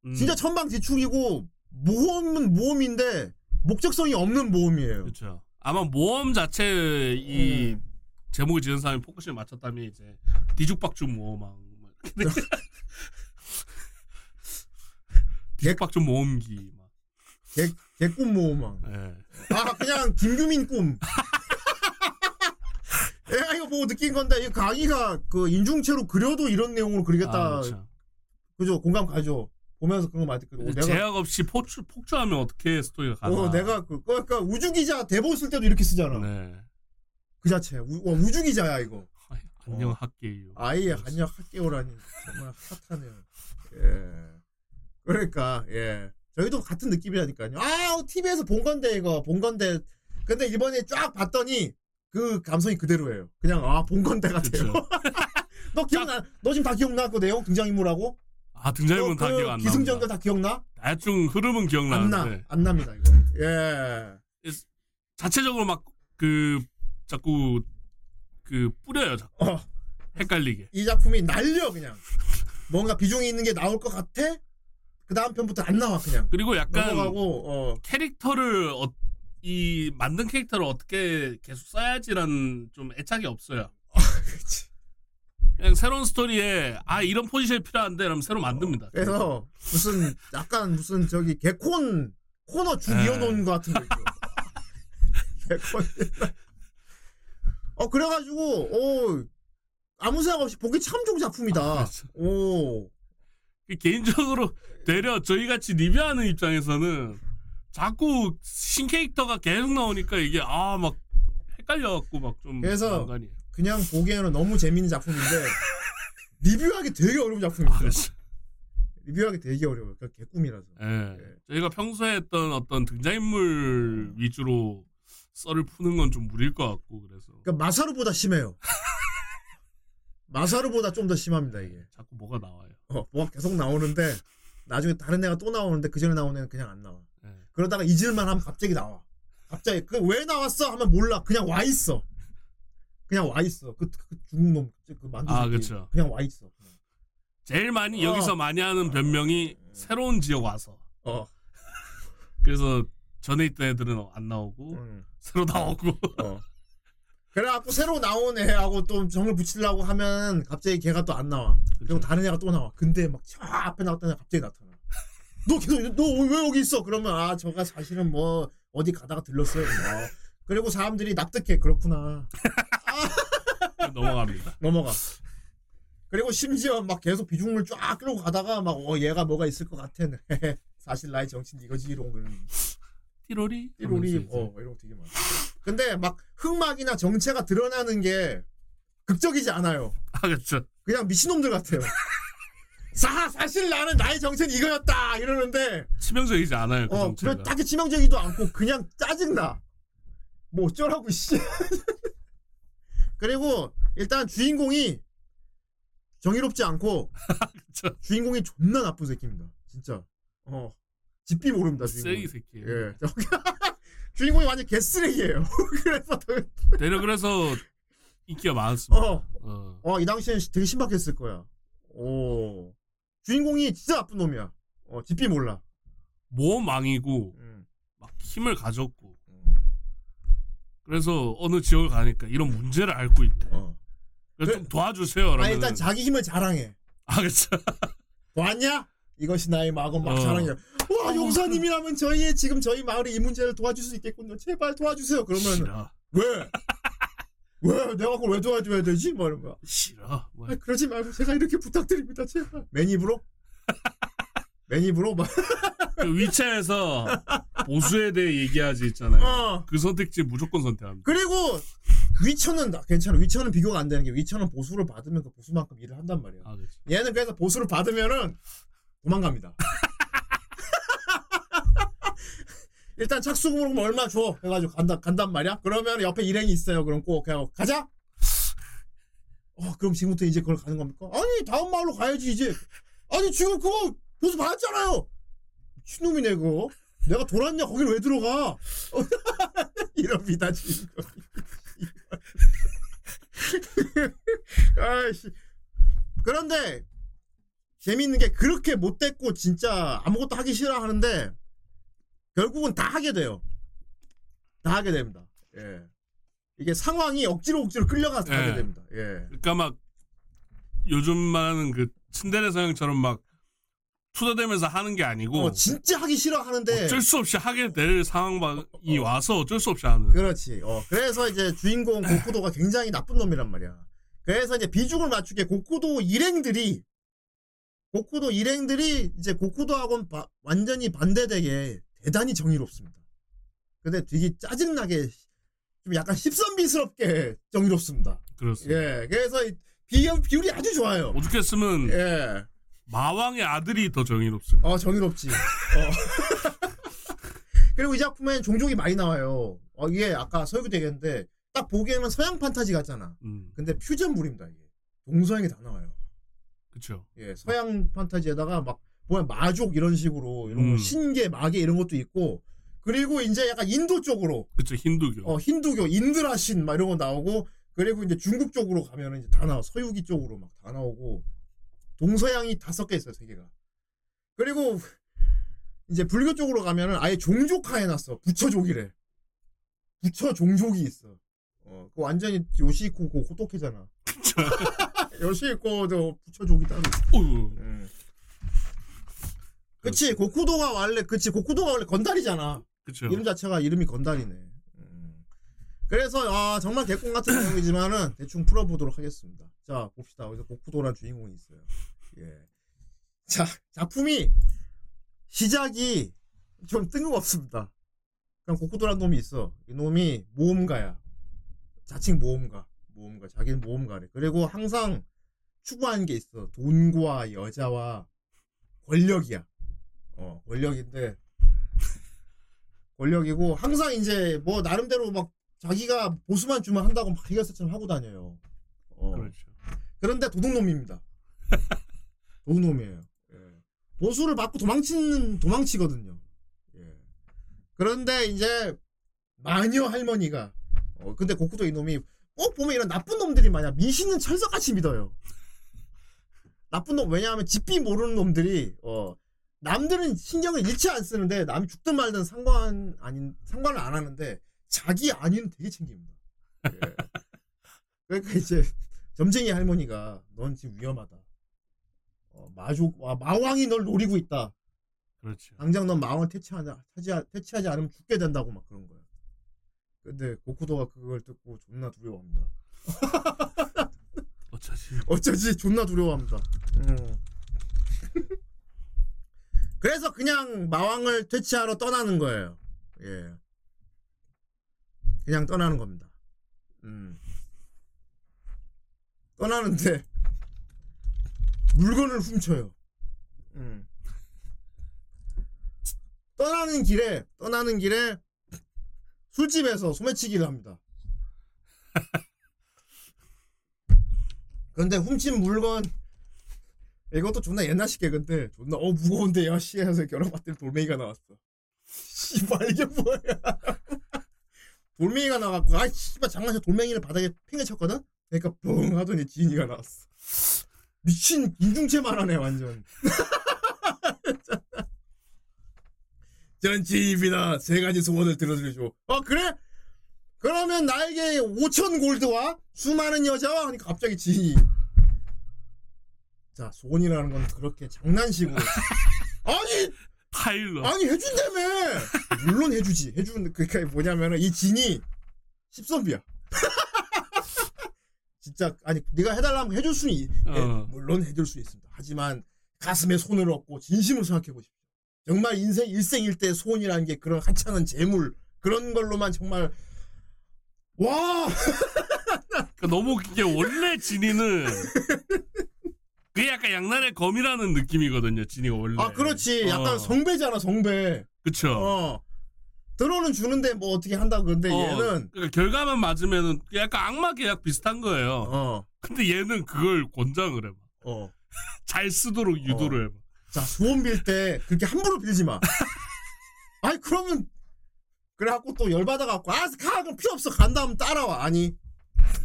음, 진짜 천방지축이고 모험은 모험인데 목적성이 없는 모험이에요. 그렇죠. 아마 모험 자체 이 음. 제목을 지은 사람이 포커스를 맞췄다면 이제 뒤죽박죽 모험왕. 뭐 이렇게. 뒤죽박죽 모험기. 막. 개, 개꿈 모험왕. 예. 아 그냥 김규민 꿈. 내가 이거 보고 느낀 건데 이 강의가 그 인중체로 그려도 이런 내용으로 그리겠다. 아, 그렇죠. 그죠 공감 가죠. 보면서 그런 거 많이. 어, 내가 제약 없이 폭주, 폭주하면 어떻게 스토리가 가나. 어 내가 그 그러니까 우주 기자 대본 쓸 때도 이렇게 쓰잖아. 네. 그 자체 우, 와, 우주 기자야 이거. 아이, 안녕 어. 학계요. 아예 한약 학개오라니 정말 핫하네요. 예. 그러니까 예. 저희도 같은 느낌이라니까요. 아 TV에서 본 건데 이거 본 건데 근데 이번에 쫙 봤더니 그 감성이 그대로예요. 그냥 아본 건데 같아요. 너 기억나? 너 지금 다 기억나? 그 내용 등장인물하고? 아 등장인물 너다그 기억 안 나. 기승전결 다 기억나? 대충 흐름은 안 기억나는데 나. 안 납니다 이거. 예. 자체적으로 막 그 자꾸 그 뿌려요. 자꾸 어. 헷갈리게. 이 작품이 날려 그냥. 뭔가 비중이 있는 게 나올 것 같아? 그 다음 편부터 안 나와 그냥. 그리고 약간 넘어가고 어. 캐릭터를 어, 이 만든 캐릭터를 어떻게 계속 써야지라는 좀 애착이 없어요. 그치. 그냥 새로운 스토리에 아 이런 포지션이 필요한데 그러면 새로 만듭니다. 그래서 무슨 약간 무슨 저기 개콘 코너 쭉 에. 이어놓은 것 같은 거 있죠. 개콘. 어 그래가지고 오 아무 생각 없이 보기 참 좋은 작품이다. 아, 그렇죠. 오 개인적으로 되려 저희 같이 리뷰하는 입장에서는 자꾸 신캐릭터가 계속 나오니까 이게 아 막 헷갈려갖고 막 좀 그래서 난간이에요. 그냥 보기에는 너무 재밌는 작품인데 리뷰하기 되게 어려운 아, 작품입니다. 그렇죠. 리뷰하기 되게 어려워요. 그러니까 개꿈이라서. 예. 예. 저희가 평소에 했던 어떤 등장인물 위주로 썰을 푸는 건 좀 무리일 것 같고 그래서 그러니까 마사루보다 심해요. 마사루보다 좀 더 심합니다 이게. 자꾸 뭐가 나와요. 어, 뭐가 계속 나오는데 나중에 다른 애가 또 나오는데 그 전에 나오는 애는 그냥 안 나와. 예. 그러다가 잊을만 하면 갑자기 나와. 갑자기 그 왜 나왔어 하면 몰라. 그냥 와 있어. 그냥 와 있어. 그, 그 중국 놈, 그 만두 아. 그쵸. 그냥 와 있어. 제일 많이 어. 여기서 많이 하는 변명이 새로운 지역 와서 어. 그래서 전에 있던 애들은 안 나오고 음, 새로 나오고 어. 그래갖고 새로 나온 애하고 또 정을 붙이려고 하면 갑자기 걔가 또 안 나와. 그리고 다른 애가 또 나와. 근데 막 저 앞에 나왔던 애가 갑자기 나타나. 너 계속 너왜 여기 있어? 그러면 아 저가 사실은 뭐 어디 가다가 들렀어요. 어. 그리고 사람들이 납득해. 그렇구나. 넘어갑니다. 넘어가. 그리고 심지어 막 계속 비중을 쫙 끌고 가다가 막 어 얘가 뭐가 있을 것 같아. 사실 나의 정신 이거지롱. 띠로리 띠로리 하면서 이제 어 이런 거 되게 많아. 근데 막 흑막이나 정체가 드러나는 게 극적이지 않아요. 아 그렇죠. 그냥 미친놈들 같아요. 사 사실 나는 나의 정체는 이거였다 이러는데 치명적이지 않아요. 그 어 정체가. 그래 딱히 치명적이지도 않고 그냥 짜증나. 뭐 어쩌라고 씨. 그리고 일단 주인공이 정의롭지 않고. 주인공이 존나 나쁜 새끼입니다. 진짜. 어. 집비 모릅니다, 주인공. 쓰레기 새끼. 예. 주인공이 완전 개쓰레기예요. 그래서 더- 대려 그래서 인기가 많았습니다. 어. 어. 어, 이 당시엔 되게 신박했을 거야. 오. 주인공이 진짜 나쁜 놈이야. 어, 집비 몰라. 모망이고 음. 막 힘을 가졌고 음. 그래서 어느 지역을 가니까 이런 문제를 앓고 있대. 어. 그래서 그래- 좀 도와주세요. 아, 일단 자기 힘을 자랑해. 아 그쵸. 보았냐? 이것이 나의 마음 막 어. 자랑해. 와, 용사님이라면 저희의 지금 저희 마을의 이 문제를 도와줄 수 있겠군요. 제발 도와주세요. 그러면 싫어. 왜? 왜? 내가 그걸 왜 도와줘야 되지? 뭐 이런 거야. 싫어. 뭐. 아, 그러지 말고 제가 이렇게 부탁드립니다. 제발. 맨입으로? 맨입으로? 막. 그 위치에서 보수에 대해 얘기하지 있잖아요. 어. 그 선택지 무조건 선택합니다. 그리고 위쳐는 나- 괜찮아. 위쳐는 비교가 안 되는 게 위쳐는 보수를 받으면 그 보수만큼 일을 한단 말이야. 아 그렇죠. 얘는 그래서 보수를 받으면은 도망갑니다. 일단 착수금으로 얼마 줘 해가지고 간다 간단 말이야. 그러면 옆에 일행이 있어요. 그럼 꼭 그냥 가자. 어 그럼 지금부터 이제 그걸 가는 겁니까? 아니 다음 마을로 가야지 이제. 아니 지금 그거 보수 받았잖아요. 미친놈이네 그거. 내가 돌았냐 거길 왜 들어가? 이럽니다 지금. 아이씨. 그런데 재미있는 게 그렇게 못됐고 진짜 아무것도 하기 싫어하는데 결국은 다 하게 돼요. 다 하게 됩니다. 예. 이게 상황이 억지로 억지로 끌려가서 다 하게 예. 됩니다. 예. 그러니까 막 요즘 말하는 그 츤데레 성형처럼 막 투덜대면서 하는 게 아니고 어, 진짜 하기 싫어하는데 어쩔 수 없이 하게 될 상황이 와서 어쩔 수 없이 하는. 그렇지. 어, 그래서 이제 주인공 고쿠도가 굉장히 나쁜 놈이란 말이야. 그래서 이제 비중을 맞추게 고쿠도 일행들이 고쿠도 일행들이 이제 고쿠도하고는 바- 완전히 반대되게 대단히 정의롭습니다. 근데 되게 짜증나게 좀 약간 십선비스럽게 정의롭습니다. 그렇습니다. 예. 그래서 이 비, 비율이 아주 좋아요. 쓰면 예. 마왕의 아들이 더 정의롭습니다. 어, 정의롭지. 어. 그리고 이 작품엔 종족이 많이 나와요. 어, 이게 아까 설교되겠는데 딱 보기에는 서양 판타지 같잖아. 음, 근데 퓨전물입니다 이게. 동서양이 다 나와요. 그렇죠. 예, 서양 판타지에다가 막 보면 마족 이런 식으로 이런 거 음. 신계 마계 이런 것도 있고 그리고 이제 약간 인도 쪽으로 그렇죠. 힌두교. 어 힌두교 인드라신 막 이런 거 나오고 그리고 이제 중국 쪽으로 가면은 이제 다 나와 서유기 쪽으로 막 다 나오고 동서양이 다 섞여 있어요 세 개가. 그리고 이제 불교 쪽으로 가면은 아예 종족화 해놨어 부처족이래. 부처 종족이 있어. 어, 그 완전히 요시히코 그 호토케잖아. 요시히코도 부처족이 따로 있어. 어 그치 고쿠도가 원래 그치 고쿠도가 원래 건달이잖아. 그렇죠. 이름 자체가 이름이 건달이네. 음. 그래서 아 정말 개꿈 같은 내용이지만은 대충 풀어보도록 하겠습니다. 자 봅시다. 여기서 고쿠도란 주인공이 있어요. 예. 자 작품이 시작이 좀 뜬금없습니다. 그냥 고쿠도란 놈이 있어. 이 놈이 모험가야. 자칭 모험가. 모험가. 자기는 모험가래. 그리고 항상 추구하는 게 있어. 돈과 여자와 권력이야. 어, 권력인데 권력이고 항상 이제 뭐 나름대로 막 자기가 보수만 주면 한다고 막 해결사처럼 하고 다녀요. 어. 그렇죠. 그런데 도둑놈입니다. 도둑놈이에요. 예. 보수를 받고 도망치는 도망치거든요. 예. 그런데 이제 마녀 할머니가 어 근데 고쿠도 이놈이 꼭 보면 이런 나쁜 놈들이 마냥 미신은 철석같이 믿어요. 나쁜 놈 왜냐하면 집비 모르는 놈들이 어 남들은 신경을 일체 안 쓰는데 남이 죽든 말든 상관 아닌 상관을 안 하는데 자기 아니는 되게 챙깁니다. 예. 그러니까 이제 점쟁이 할머니가 넌 지금 위험하다. 어, 마족 와, 마왕이 널 노리고 있다. 그렇죠. 당장 넌 마왕을 퇴치하지, 퇴치하, 퇴치하지 않으면 죽게 된다고 막 그런 거야. 근데 고쿠도가 그걸 듣고 존나 두려워합니다. 어쩌지? 어쩌지 존나 두려워합니다. 음. 그래서 그냥 마왕을 퇴치하러 떠나는 거예요. 예. 그냥 떠나는 겁니다. 음. 떠나는데 물건을 훔쳐요. 음. 떠나는 길에 떠나는 길에 술집에서 소매치기를 합니다. 그런데 훔친 물건 이것도 존나 옛날식 개근데 존나 어 무거운데 야씨 해서 열어봤더니 돌멩이가 나왔어. 씨발 이게 뭐야? 돌멩이가 나갖고 아 씨발 장난쳐 돌멩이를 바닥에 팽개 쳤거든. 그러니까 뻥 하더니 지인이가 나왔어. 미친 인중체만 하네 완전. 전 지입니다. 세 가지 소원을 들어드리죠. 어 그래? 그러면 나에게 5천 골드와 수많은 여자와 하니까 갑자기 지인이 자 소원이라는 건 그렇게 장난식으로. 아니! 타일러. 아니 해준다며! 물론 해주지. 해주는 그니까 뭐냐면은 이 진이 십선비야. 진짜 아니 네가 해달라면 해줄 수는 있- 예, 어. 물론 해줄 수 있습니다. 하지만 가슴에 손을 얹고 진심으로 생각해 보십시오. 정말 인생 일생일대 소원이라는 게 그런 하찮은 재물 그런 걸로만 정말 와! 그러니까 너무 웃긴 게 원래 진이는 그게 약간 양날의 검이라는 느낌이거든요. 진이가 원래. 아 그렇지 약간 어. 성배잖아 성배 그쵸. 어 들어는 주는데 뭐 어떻게 한다 그런데 어, 얘는 그러니까 결과만 맞으면은 약간 악마 계약 비슷한 거예요. 어 근데 얘는 그걸 권장을 해. 어. 잘 쓰도록 유도를 해. 자, 소원 빌 때 그렇게 함부로 빌지 마. 아니, 그러면, 그래갖고 또 열받아갖고, 아, 가! 그럼 필요 없어. 간 다음 따라와. 아니,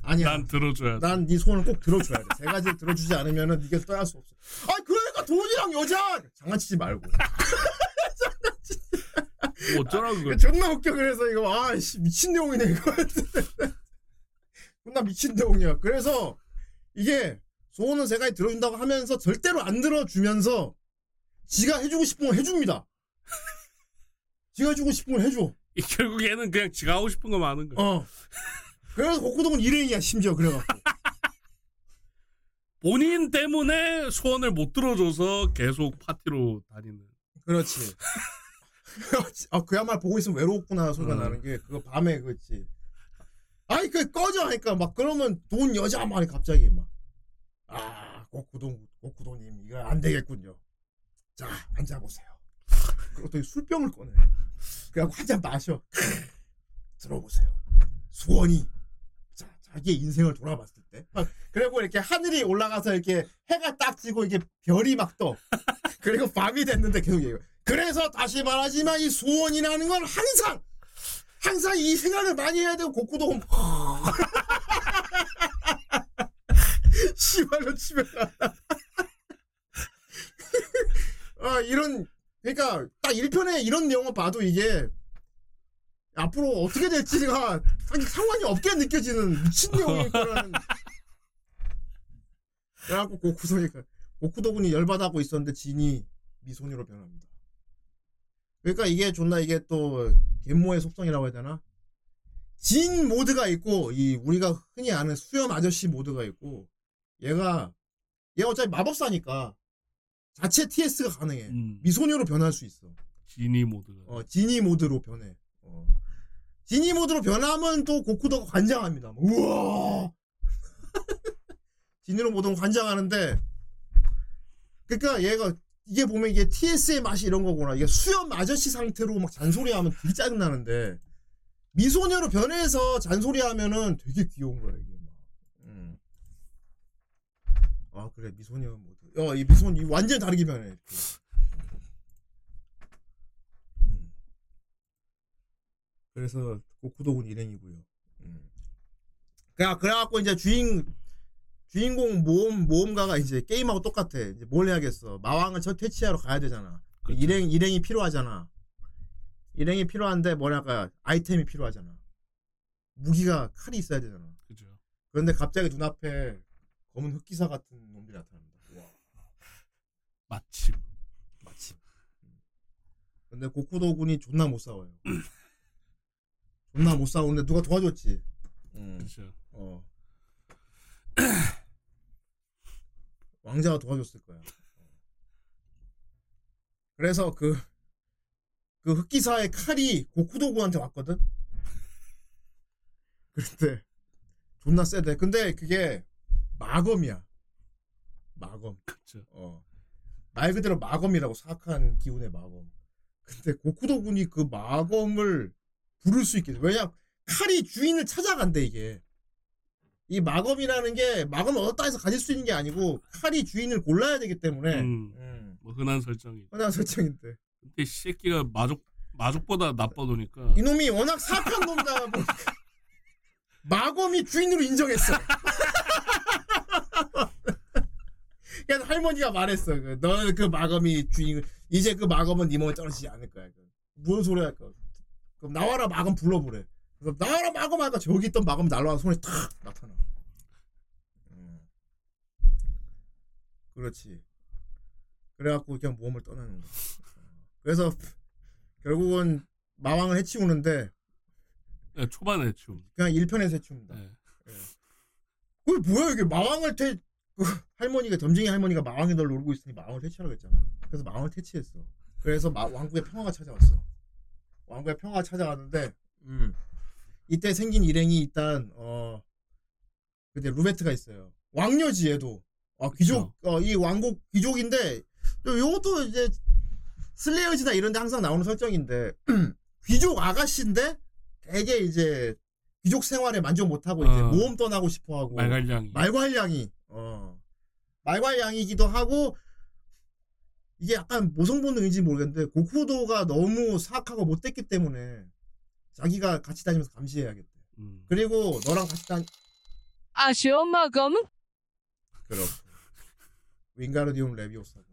아니야. 난 들어줘야 돼. 난네 소원을 꼭 들어줘야 돼. 세 가지를 들어주지 않으면은 네가 떠날 수 없어. 아니, 그러니까 돈이랑 여자! 장난치지 말고. 뭐 어쩌라고 그래. 존나 웃겨. 그래서 이거, 아, 씨, 미친 내용이네, 이거. 존나 미친 내용이야. 그래서, 이게, 소원은 세 가지 들어준다고 하면서 절대로 안 들어주면서, 지가 해주고 싶은 걸 해줍니다. 지가 해주고 싶은 걸 해줘. 이 결국 얘는 그냥 지가 하고 싶은 거 많은 거야. 어. 그래서 복구동은 일행이야, 심지어, 그래갖고. 본인 때문에 소원을 못 들어줘서 계속 파티로 다니는. 그렇지. 아, 그야말로 보고 있으면 외로웠구나 소리가 음. 나는 게, 그거 밤에 그렇지. 아니, 그 꺼져! 하니까 막, 그러면 돈 여자 말이 갑자기 막. 아, 복구동, 복구동님, 이거 안 되겠군요. 자, 앉아보세요. 또 술병을 꺼내. 그래갖고 한잔 마셔. 들어보세요. 소원이. 자, 자기의 인생을 돌아봤을 때. 막 그리고 이렇게 하늘이 올라가서 이렇게 해가 딱 지고 이게 별이 막 떠. 그리고 밤이 됐는데 계속 얘기해. 그래서 다시 말하지만 이 소원이라는 건 항상 항상 이 생각을 많이 해야 되고 곡구도 씨발로 치면 아 이런 그러니까 딱 1편에 이런 내용을 봐도 이게 앞으로 어떻게 될지가 상- 상관이 없게 느껴지는 미친 내용일 거라는 그래갖고 고쿠도니까 고쿠도군이 열받아하고 있었는데 진이 미소녀로 변합니다. 그러니까 이게 존나 이게 또 갯모의 속성이라고 해야 되나? 진 모드가 있고 이 우리가 흔히 아는 수염 아저씨 모드가 있고 얘가 얘 어차피 마법사니까 자체 TS가 가능해. 음, 미소녀로 변할 수 있어. 지니 모드가. 어, 지니 모드로 변해. 어. 지니 모드로 변하면 또 고쿠도가 관장합니다. 우와! 지니로 모드는 관장하는데, 그니까 얘가, 이게 보면 이게 TS의 맛이 이런 거구나. 이게 수염 아저씨 상태로 막 잔소리하면 되게 짜증나는데, 미소녀로 변해서 잔소리하면은 되게 귀여운 거야, 이게. 막. 음. 아, 그래, 미소녀 모드. 어, 이 미소녀, 완전 다르게 변해. 이렇게. 그래서 고쿠도군 일행이고요. 음. 그래 그래갖고 이제 주인 주인공 모험 모험가가 이제 게임하고 똑같아. 이제 뭘 해야겠어? 마왕을 첫 퇴치하러 가야 되잖아. 그쵸. 일행 일행이 필요하잖아. 일행이 필요한데 뭐랄까 아이템이 필요하잖아. 무기가 칼이 있어야 되잖아. 그죠. 그런데 갑자기 눈앞에 검은 흑기사 같은 놈들이 나타납니다. 와, 마침. 마침. 음. 근데 고쿠도 군이 존나 못 싸워요. 존나 못 싸우는데 누가 도와줬지. 음. 그죠. 어. 왕자가 도와줬을 거야. 그래서 그, 그 흑기사의 칼이 고쿠도구한테 왔거든? 그런데, 존나 세대. 근데 그게 마검이야. 마검. 그죠. 어. 말 그대로 마검이라고 사악한 기운의 마검. 근데 고쿠도군이 그 마검을 부를 수 있게 돼. 왜냐 칼이 주인을 찾아간대 이게. 이 마검이라는 게 마검을 얻었다 해서 가질 수 있는 게 아니고 칼이 주인을 골라야 되기 때문에 음. 음. 뭐 흔한 설정이. 흔한 설정인데 근데 이 새끼가 마족 마족보다 나빠도니까 이놈이 워낙 사악한 놈이다 보니까 마검이 주인으로 인정했어. 그래서 할머니가 말했어. 너는 그 마검이 주인, 이제 그 마검은 네 몸에 떨어지지 않을 거야. 그. 무슨 소리 할까? 그럼 나와라 마검 불러보래. 그래서 나와라 마검 하니까 저기 있던 마검이 날라와 손에 탁 나타나. 음. 그렇지. 그래갖고 그냥 모험을 떠나는 거야. 그래서 결국은 마왕을 해치우는데 네, 초반에 좀. 그냥 1편에서 해치웁니다. 네. 그게 뭐야 이게 마왕을 퇴 그 할머니가 점쟁이 할머니가 마왕이 널 노리고 있으니 마왕을 퇴치하라고 했잖아. 그래서 마왕을 퇴치했어. 그래서 마- 왕국의 평화가 찾아왔어. 왕국의 평화가 찾아왔는데 음. 이때 생긴 일행이 일단 어 근데 루베트가 있어요. 왕녀지 얘도. 아 귀족 어, 이 왕국 귀족인데 또 요것도 이제 슬레이어즈나 이런 데 항상 나오는 설정인데 귀족 아가씨인데 되게 이제 귀족 생활에 만족 못하고 이제 어. 모험 떠나고 싶어하고 말갈량이. 말괄량이 어 말괄량이기도 하고 이게 약간 모성 본능인지 모르겠는데 고쿠도가 너무 사악하고 못됐기 때문에 자기가 같이 다니면서 감시해야겠대. 음. 그리고 너랑 같이 다니 아쉬워 마검? 그럼 윙가르디움 레비오사.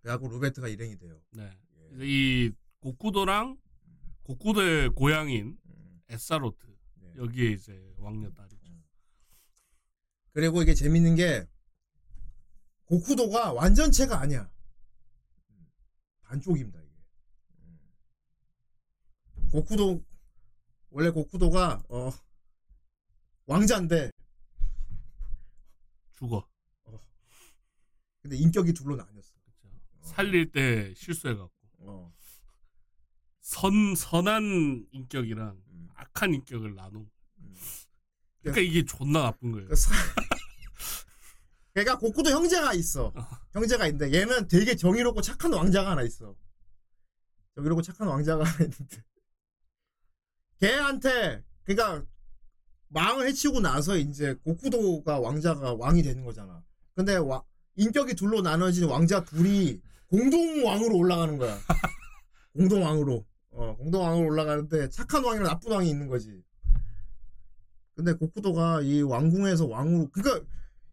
그래갖고 루베트가 일행이 돼요. 네. 예. 이 고쿠도랑 고쿠도의 고향인 음, 에사로트 네. 여기에 이제 왕녀 딸이죠. 그리고 이게 재밌는 게 고쿠도가 완전체가 아니야. 음, 반쪽입니다 이게. 음. 고쿠도 원래 고쿠도가 어 왕자인데 죽어. 근데 인격이 둘로 나뉘었어. 그쵸. 살릴 때 실수해갖고 어. 선 선한 인격이랑 음. 악한 인격을 나누. 음. 그러니까 이게 존나 나쁜 거예요. 그 사... 그러니까 고쿠도 형제가 있어. 형제가 있는데 얘는 되게 정의롭고 착한 왕자가 하나 있어. 정의롭고 착한 왕자가 하나 있는데 걔한테 그러니까 왕을 해치우고 나서 이제 고쿠도가 왕자가 왕이 되는 거잖아. 근데 와- 인격이 둘로 나눠진 왕자 둘이 공동 왕으로 올라가는 거야. 공동 왕으로. 어, 공동 왕으로 올라가는데 착한 왕이랑 나쁜 왕이 있는 거지. 근데 고쿠도가 이 왕궁에서 왕으로 그러니까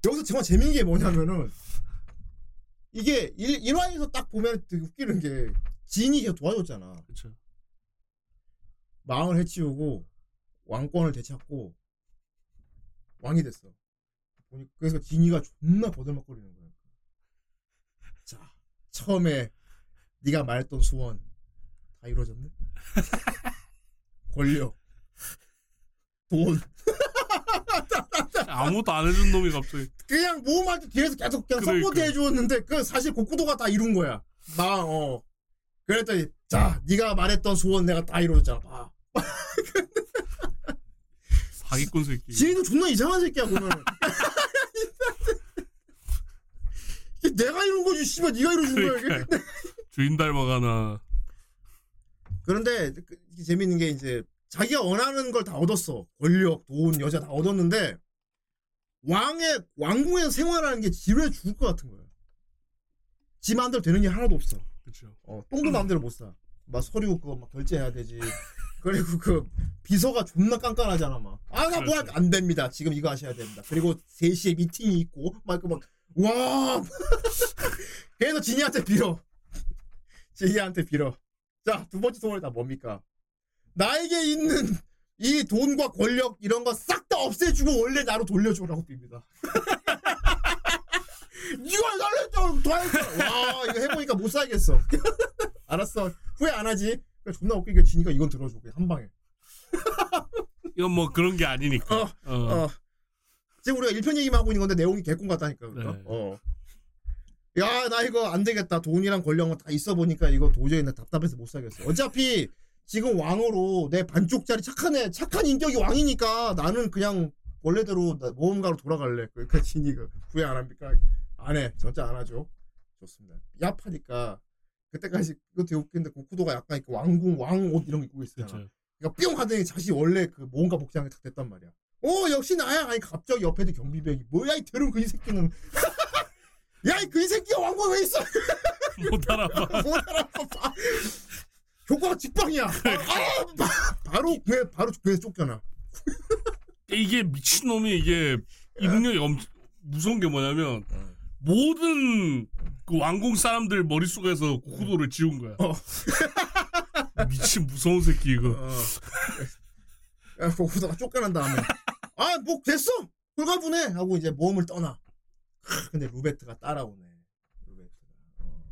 여기서 정말 재밌는 게 뭐냐면은 이게 일, 일화에서 딱 보면 되게 웃기는 게 진이 걔 도와줬잖아. 그렇죠. 왕을 해치우고 왕권을 되찾고 왕이 됐어. 그래서 진이가 존나 거들먹거리는 거야. 자, 처음에 네가 말했던 소원 다 이루어졌네. 권력, 돈, 아무것도 안 해준 놈이 갑자기 그냥 모험할 때 뒤에서 계속 그냥 그러니까. 서포트 해주었는데 그 사실 고쿠도가 다 이룬 거야. 막 어. 그랬더니 자 네가 말했던 소원 내가 다 이루어졌잖아. 봐. 사기꾼 새끼. 지인도 존나 이상한 새끼야 보면. 내가 이룬 거지 씨발 네가 거야 이게. 그러니까 주인 닮아가나. 그런데 그- 재밌는 게 이제 자기가 원하는 걸 다 얻었어. 권력, 돈, 여자 다 얻었는데 왕의 왕궁에서 생활하는 게 지루해 죽을 것 같은 거야. 지 마음대로 되는 게 하나도 없어. 그렇죠. 어, 똥도 마음대로 못 사. 막 서류 그거 막 결제해야 되지. 그리고 그 비서가 존나 깐깐하잖아 막. 아 나 뭐 안 됩니다. 지금 이거 하셔야 됩니다. 그리고 3시에 미팅이 있고 막그막 와. 그래서 진이한테 빌어. 진이한테 빌어. 자, 두 번째 소원이 다 뭡니까? 나에게 있는 이 돈과 권력 이런 거 싹 다 없애주고 원래 나로 돌려줘라고 빕니다. 이걸 날렸죠. 와 이거 해보니까 못 살겠어. 알았어. 후회 안 하지. 그러니까 존나 웃기게 지니까 이건 들어줘. 그냥 한 방에. 이건 뭐 그런 게 아니니까. 어, 어. 어. 지금 우리가 1편 얘기만 하고 있는 건데 내용이 개꿈 같다니까. 그죠? 네. 어. 야, 나 이거 안 되겠다. 돈이랑 권력은 다 있어 보니까 이거 도저히 나 답답해서 못 살겠어. 어차피 지금 왕으로 내 반쪽짜리 착한 애, 착한 인격이 왕이니까 나는 그냥 원래대로 나 모험가로 돌아갈래. 그러니까 진이가 후회 안 합니까? 안 해. 진짜 안 하죠. 좋습니다. 얍하니까 그때까지 그거 되게 웃긴데 고쿠도가 약간 이렇게 왕궁 왕 옷 이런 거 입고 있어요. 그러니까 뿅 하더니 자시 원래 그 뭔가 복장이 딱 됐단 말이야. 어 역시 나야. 아니 갑자기 옆에도 경비병이 뭐야 이 더러운 그이 새끼는. 야이 그이 새끼가 왕국 왜 있어? 못 알아봐. 못 알아봐. 봐. 효과가 직방이야. 아, 아, 바- 바로 왜 바로 그에서 쫓겨나. 이게 미친놈이 이게 이 능력이 엄 무서운 게 뭐냐면 모든 그 왕궁 사람들 머릿속에서 고구도를 지운 거야. 어. 미친 무서운 새끼 이거. 어. 야, 거기다가 쫓겨난 다음에 아 뭐 됐어 홀가분해 하고 이제 모험을 떠나. 근데 루베트가 따라오네. 루베트가. 어.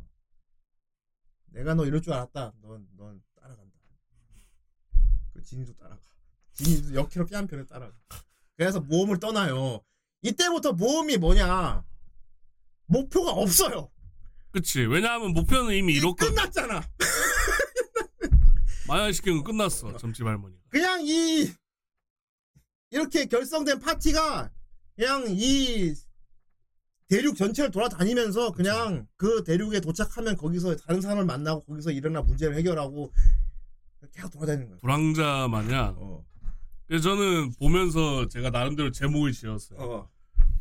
내가 너 이럴 줄 알았다. 넌 넌 따라간다. 그 진이도 따라가. 진이도 역회로 삐한 편에 따라가. 그래서 모험을 떠나요. 이때부터 모험이 뭐냐? 목표가 없어요. 그치. 왜냐하면 목표는 이미 이뤘거든. 끝났잖아. 마약시키는 건 끝났어. 점집 할머니가. 그냥 이 이렇게 결성된 파티가 그냥 이 대륙 전체를 돌아다니면서 그냥 그 대륙에 도착하면 거기서 다른 사람을 만나고 거기서 일어난 문제를 해결하고 계속 돌아다니는 거야. 불황자 마냥. 어. 그래서 저는 보면서 제가 나름대로 제목을 지었어요. 어.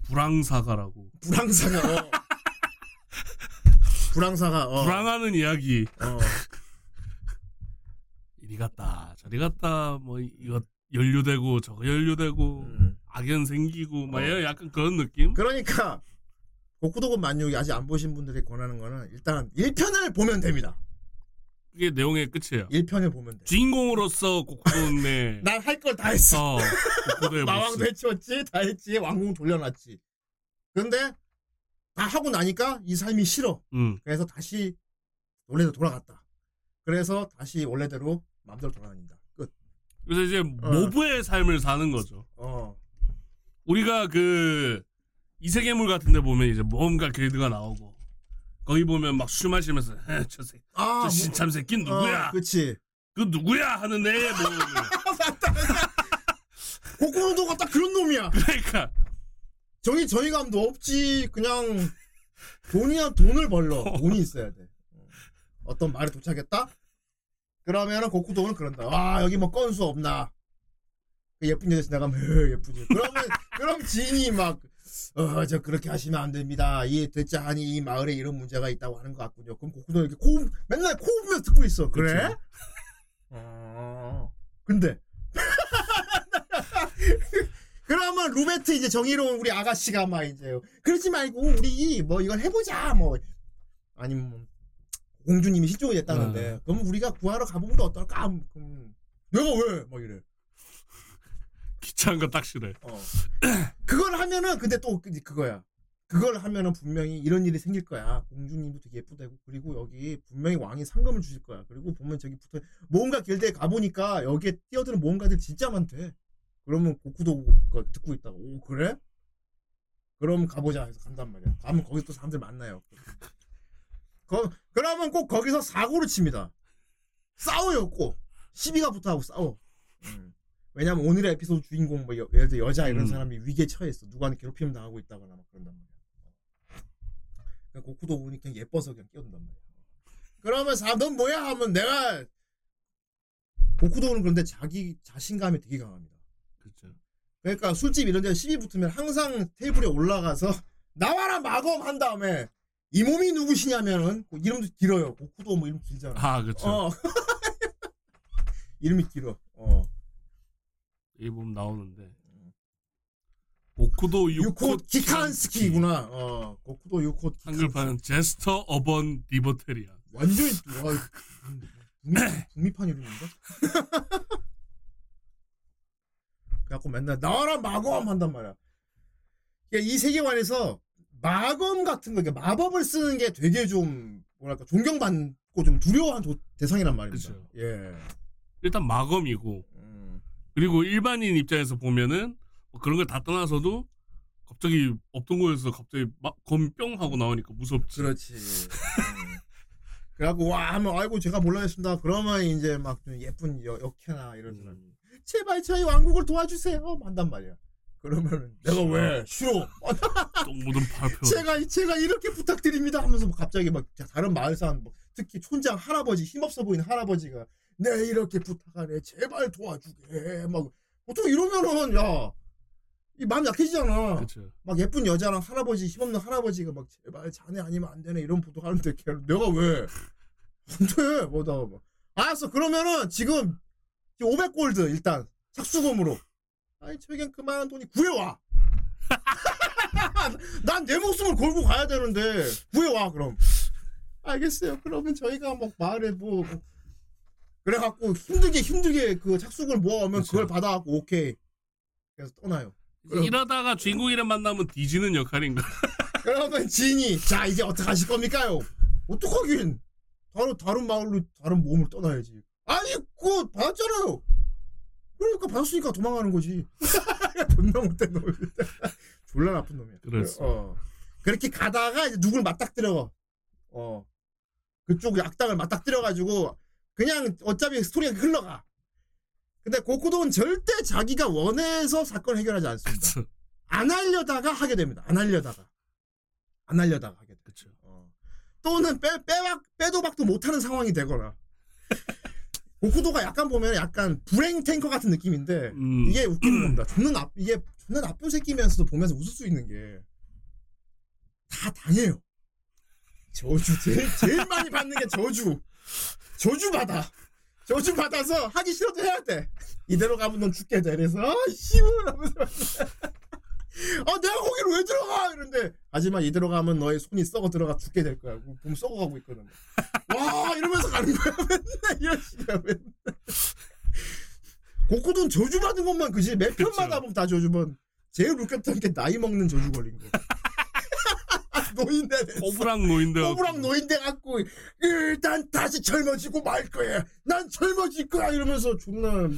불황사가라고. 불황사가 어. 불황사가 어. 불황하는 이야기. 어. 이리 갔다 저리 갔다 뭐 이거 연루되고 저거 연루되고 음. 악연 생기고 막 어. 약간 그런 느낌? 그러니까 고쿠도군 만육이 아직 안 보신 분들이 권하는 거는 일단 1편을 보면 됩니다. 그게 내용의 끝이에요. 1편을 보면 돼. 주인공으로서 고쿠도네 난할 걸 다 했어. 어, 마왕도. 해치웠지, 다 했지, 왕궁 돌려놨지. 근데 다 하고 나니까 이 삶이 싫어. 음. 그래서 다시 원래대로 돌아갔다. 그래서 다시 원래대로 마음대로 돌아다닌다. 끝. 그래서 이제 모브의 삶을 사는 거죠. 어. 우리가 그 이세계물 같은 데 보면 이제 뭔가 길드가 나오고 거기 보면 막 술 마시면서 "에, 저 새끼 아, 저 신참 새끼 누구야? 어, 그치. 그 누구야? 하는 애 뭐. 고쿠도가 딱 그런 놈이야. 그러니까 정의 정의감도 없지. 그냥 돈이야 돈을 벌러. 돈이 있어야 돼. 어떤 말에 도착했다? 그러면은 고쿠도는 그런다. 와 여기 뭐 건수 없나? 그 예쁜 여자 지나가면 으, 예쁘지. 그러면 그럼 지인이 막 어, 저 그렇게 하시면 안 됩니다. 이 대자하니 이 마을에 이런 문제가 있다고 하는 것 같군요. 그럼 고쿠도 이렇게 코 맨날 코 보면서 듣고 있어. 그래? 어. 근데 그러면 루베트 이제 정의로운 우리 아가씨가 막 이제 그러지 말고 우리 뭐 이걸 해보자 뭐 아니면 뭐 공주님이 실종이 됐다는데 어. 그럼 우리가 구하러 가보는 게 어떨까? 그럼 내가 왜? 막 이래. 귀찮은 거 딱 싫어해. 어. 그걸 하면은 근데 또 그- 그거야. 그걸 하면은 분명히 이런 일이 생길 거야. 공주님도 되게 예쁘다고 그리고 여기 분명히 왕이 상금을 주실 거야. 그리고 보면 저기 붙어 모험가 길드에 가 보니까 여기에 뛰어드는 모험가들 진짜 많대. 그러면 고쿠도 거 듣고 있다가 오 그래? 그럼 가보자 해서 간단 말이야. 가면 거기 또 사람들 만나요. 거, 그러면 꼭 거기서 사고를 칩니다. 싸워요 꼭. 시비가 붙어하고 싸워. 음. 왜냐면 오늘의 에피소드 주인공 뭐 여, 예를 들어 여자 이런 음. 사람이 위기에 처했어. 누구한테 괴롭힘 당하고 있다거나 막 그런단 말이야. 그러니까 고쿠도 보니 그냥 예뻐서 그냥 끼어든단 말이야. 그러면 사람 넌 뭐야 하면 내가 고쿠도는 그런데 자기 자신감이 되게 강합니다. 그렇죠. 그러니까 술집 이런 데 시비 붙으면 항상 테이블에 올라가서 나와라 마검 한 다음에 이 몸이 누구시냐면은 그 이름도 길어요. 고쿠도 뭐 이름 길잖아. 아, 그렇죠. 어. 이름이 길어. 어. 이 보면 나오는데. 고쿠도 유코 유코 기칸스키구나. 어. 고쿠도 유코. 한글판은 제스터 어번 리버테리아. 완전 와 북미, 북미판 이름인가? 그래갖고 맨날 나와라 마검 한단 말이야. 그러니까 이 세계관에서 마검 같은 거, 그러니까 마법을 쓰는 게 되게 좀 뭐랄까 존경받고 좀 두려워한 도- 대상이란 말입니다. 그쵸. 예. 일단 마검이고 음, 그리고 일반인 입장에서 보면은 뭐 그런 걸 다 떠나서도 갑자기 없던 거에서 갑자기 막검뿅 하고 나오니까 무섭지. 그렇지. 음. 그래갖고 와 하면 아이고 제가 몰라냈습니다. 그러면 이제 막 좀 예쁜 여, 역해나 이런 사람. 음. 제발 저희 왕국을 도와주세요. 한단 말이야. 그러면 내가 싫어. 왜 싫어? 똥 묻은 발표. 제가 제가 이렇게 부탁드립니다 하면서 막 갑자기 막 다른 마을 사람 뭐 특히 촌장 할아버지 힘없어 보이는 할아버지가 내 이렇게 부탁하네. 제발 도와주게. 막 보통 이러면은 야 이 마음 약해지잖아. 그렇죠. 막 예쁜 여자랑 할아버지 힘없는 할아버지가 막 제발 자네 아니면 안 되네. 이런 부탁하는데 걔 내가 왜? 안돼. 뭐다 뭐. 알았어. 그러면은 지금 500골드 일단 착수금으로. 아이 저긴 그만한 돈이 구해와. 난 내 목숨을 걸고 가야 되는데 구해와 그럼. 알겠어요. 그러면 저희가 막 마을에 뭐 그래갖고 힘들게 힘들게 그 착수금을 모아오면 그쵸. 그걸 받아갖고 오케이 그래서 떠나요 그럼. 이러다가 주인공이랑 만나면 뒤지는 역할인가? 그러면 지인이 자 이제 어떻게 하실 겁니까요? 어떡하긴 다른 다른 마을로 다른 몸을 떠나야지. 아니 그거 받았잖아요. 그러니까 받았으니까 도망가는 거지. 존나 못된 놈. 졸라 나쁜 놈이야. 그렇지. 어. 그렇게 가다가 이제 누굴 맞닥뜨려. 어. 그쪽 악당을 맞닥뜨려가지고 그냥 어차피 스토리가 흘러가. 근데 고쿠도는 절대 자기가 원해서 사건을 해결하지 않습니다. 안 하려다가 하게 됩니다. 안 하려다가. 안 하려다가 하게 돼. 그쵸. 어. 또는 빼, 빼박, 빼도 박도 못하는 상황이 되거나. 고쿠도가 약간 보면 약간 불행 탱커 같은 느낌인데 음. 이게 웃기는 겁니다. 존나 나, 이게 존나 나쁜 새끼면서도 보면서 웃을 수 있는 게 다 당해요. 저주 제일 제일 많이 받는 게 저주. 저주 받아. 저주 받아서 하기 싫어도 해야 돼. 이대로 가면 넌 죽게 돼. 그래서 아 씨발 하면서 아 내가 거기로 왜 들어가 이런데 하지만 이대로 가면 너의 손이 썩어 들어가 죽게 될 거야. 보면 썩어가고 있거든. 와 이러면서 가는 거야. 맨날 이런 식이야. 맨날. 고쿠돈 저주 받은 것만 그지 매 편마다. 보면 다 저주만 제일 웃겼던 게 나이 먹는 저주 걸린 거. 노인네 됐어. 호불랑 노인데. 호불랑 노인대 갖고 일단 다시 젊어지고 말 거야. 난 젊어질 거야 이러면서 존나 뭐,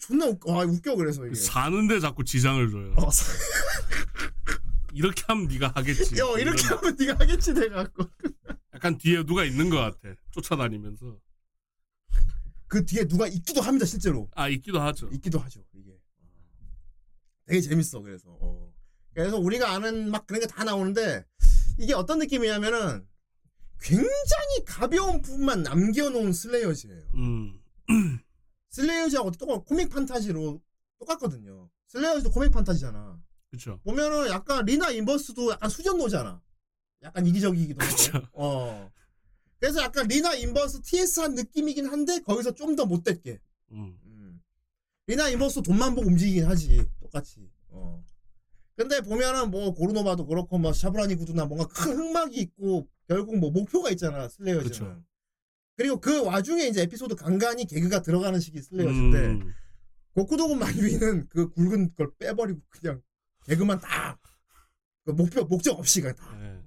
존나 웃겨. 아, 웃겨 그래서 이게. 사는데 자꾸 지장을 줘요. 어, 사- 이렇게 하면 네가 하겠지. 야, 이렇게 이런- 하면 네가 하겠지 내가 갖고. 약간 뒤에 누가 있는 것 같아. 쫓아다니면서. 그 뒤에 누가 있기도 합니다 실제로. 아 있기도 하죠. 있기도 하죠 이게. 어. 되게 재밌어 그래서. 어. 그래서 우리가 아는 막 그런 게 다 나오는데 이게 어떤 느낌이냐면은 굉장히 가벼운 부분만 남겨놓은 슬레이어즈예요. 음. 슬레이어즈하고 똑같 코믹 판타지로 똑같거든요. 슬레이어즈도 코믹 판타지잖아. 그렇죠. 보면은 약간 리나 인버스도 약간 수전노잖아. 약간 이기적이기도 하고. 그쵸. 어. 그래서 약간 리나 인버스 TS한 느낌이긴 한데 거기서 좀 더 못됐게. 음. 음. 리나 인버스 돈만 보고 움직이긴 하지. 똑같이. 어. 근데 보면은 뭐 고르노바도 그렇고 뭐 샤브라니 구두나 뭔가 큰 흑막이 있고 결국 뭐 목표가 있잖아 슬레이어즈는. 그리고 그 와중에 이제 에피소드 간간히 개그가 들어가는 식이 슬레이어즈인데 음. 고쿠도군 마유이는 그 굵은 걸 빼버리고 그냥 개그만 딱. 그 목표 목적 없이 그냥 다. 네.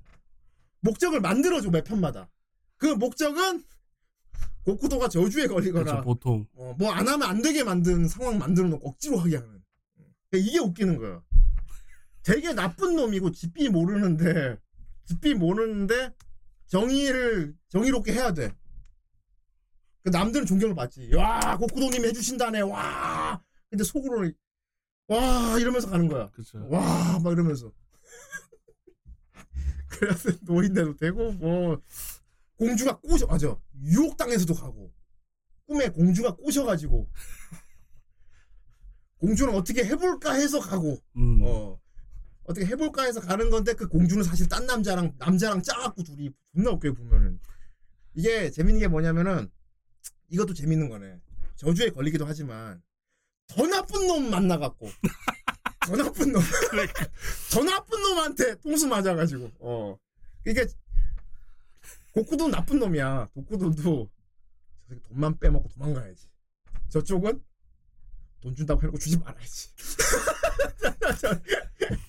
목적을 만들어줘 매 편마다. 그 목적은 고쿠도가 저주에 걸리거나 그렇죠. 보통. 뭐안 하면 안 되게 만든 상황 만들어 놓고 억지로 하게 하는. 그러니까 이게 웃기는 거야. 되게 나쁜 놈이고 집비 모르는데 집비 모르는데 정의를 정의롭게 해야 돼. 그 남들은 존경을 받지. 와 고쿠도님 해주신다네. 와. 근데 속으로는 와 이러면서 가는 거야. 와 막 이러면서. 그래서 노인네도 되고 뭐 공주가 꼬셔 맞아 유혹 당해서도 가고 꿈에 공주가 꼬셔가지고 공주는 어떻게 해볼까 해서 가고 음. 어 어떻게 해볼까 해서 가는 건데 그 공주는 사실 딴 남자랑 남자랑 짜갖고 둘이 존나 웃겨 보면은. 이게 재밌는 게 뭐냐면은 이것도 재밌는 거네. 저주에 걸리기도 하지만 더 나쁜 놈 만나갖고. 더 나쁜 놈. 더 나쁜 놈한테 통수 맞아가지고. 어. 그러니까 고쿠도 나쁜 놈이야. 도쿠도도 돈만 빼먹고 도망가야지. 저쪽은 돈 준다고 해놓고 주지 말아야지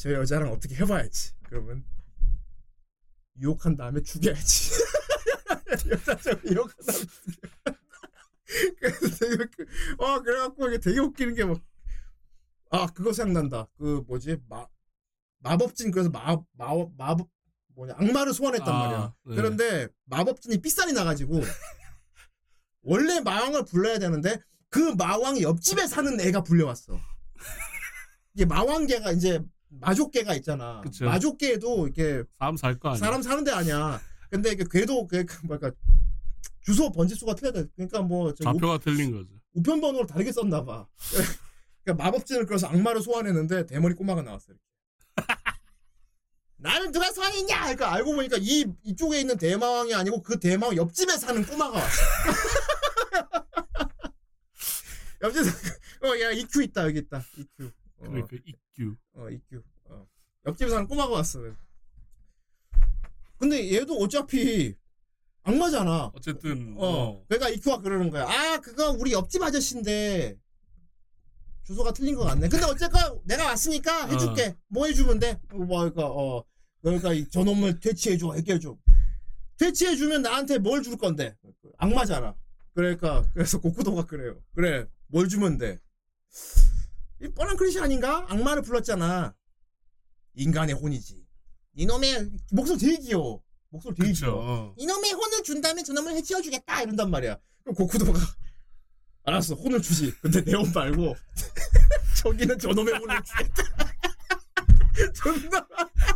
저 여자랑 어떻게 해봐야지. 그러면 유혹한 다음에 죽여야지. 여자처럼 유혹한 다음에 죽여 그래서 되게 웃겨. 어 그래갖고 이게 되게 웃기는 게 막 아 그거 생각난다. 그 뭐지? 마 마법진 그래서 마 마 마법 뭐냐 악마를 소환했단 아, 말이야. 네. 그런데 마법진이 삐살이 나가지고 원래 마왕을 불러야 되는데 그 마왕 옆집에 사는 애가 불려왔어. 이게 마왕계가 이제 마족계가 있잖아 그쵸. 마족계도 이렇게 사람 살 거 아니야. 사람 사는 데 아니야. 근데 이게 궤도 그 뭐랄까 주소 번지수가 틀려져. 그러니까 뭐저 좌표가 틀린 거죠. 우편 번호를 다르게 썼나 봐. 그러니까 마법진을 그래서 악마를 소환했는데 대머리 꼬마가 나왔어요. 나는 누가 소환했냐? 그러니까 알고 보니까 이 이쪽에 있는 대마왕이 아니고 그 대마왕 옆집에 사는 꼬마가 왔어. 옆집에 어 야 EQ 있다 여기 있다 EQ. 어, 그러니까 EQ. 어 EQ. 어. 옆집에 사는 꼬마가 왔어. 근데 얘도 어차피 악마잖아. 어쨌든 어. 어. 그러니까 이큐가 그러는 거야. 아, 그거 우리 옆집 아저씨인데 주소가 틀린 것 같네. 근데 어쨌건 내가 왔으니까 해줄게. 뭐 해주면 돼? 뭐 그러니까 어, 그러니까 이 저놈을 퇴치해줘, 해결줘. 퇴치해주면 나한테 뭘 줄 건데? 악마잖아. 그러니까 그래서 고쿠도가 그래요. 그래, 뭘 주면 돼? 이 뻔한 클리셰 아닌가? 악마를 불렀잖아. 인간의 혼이지. 이놈의 목소리 되게 귀여워. 목소리 되게 그쵸. 귀여워. 어. 이놈의 혼을 준다면 저놈을 해치워 주겠다 이런단 말이야. 그럼 고쿠도가 알았어 혼을 주지. 근데 내 혼 말고 저기는 저놈의 혼을 주겠다. 존나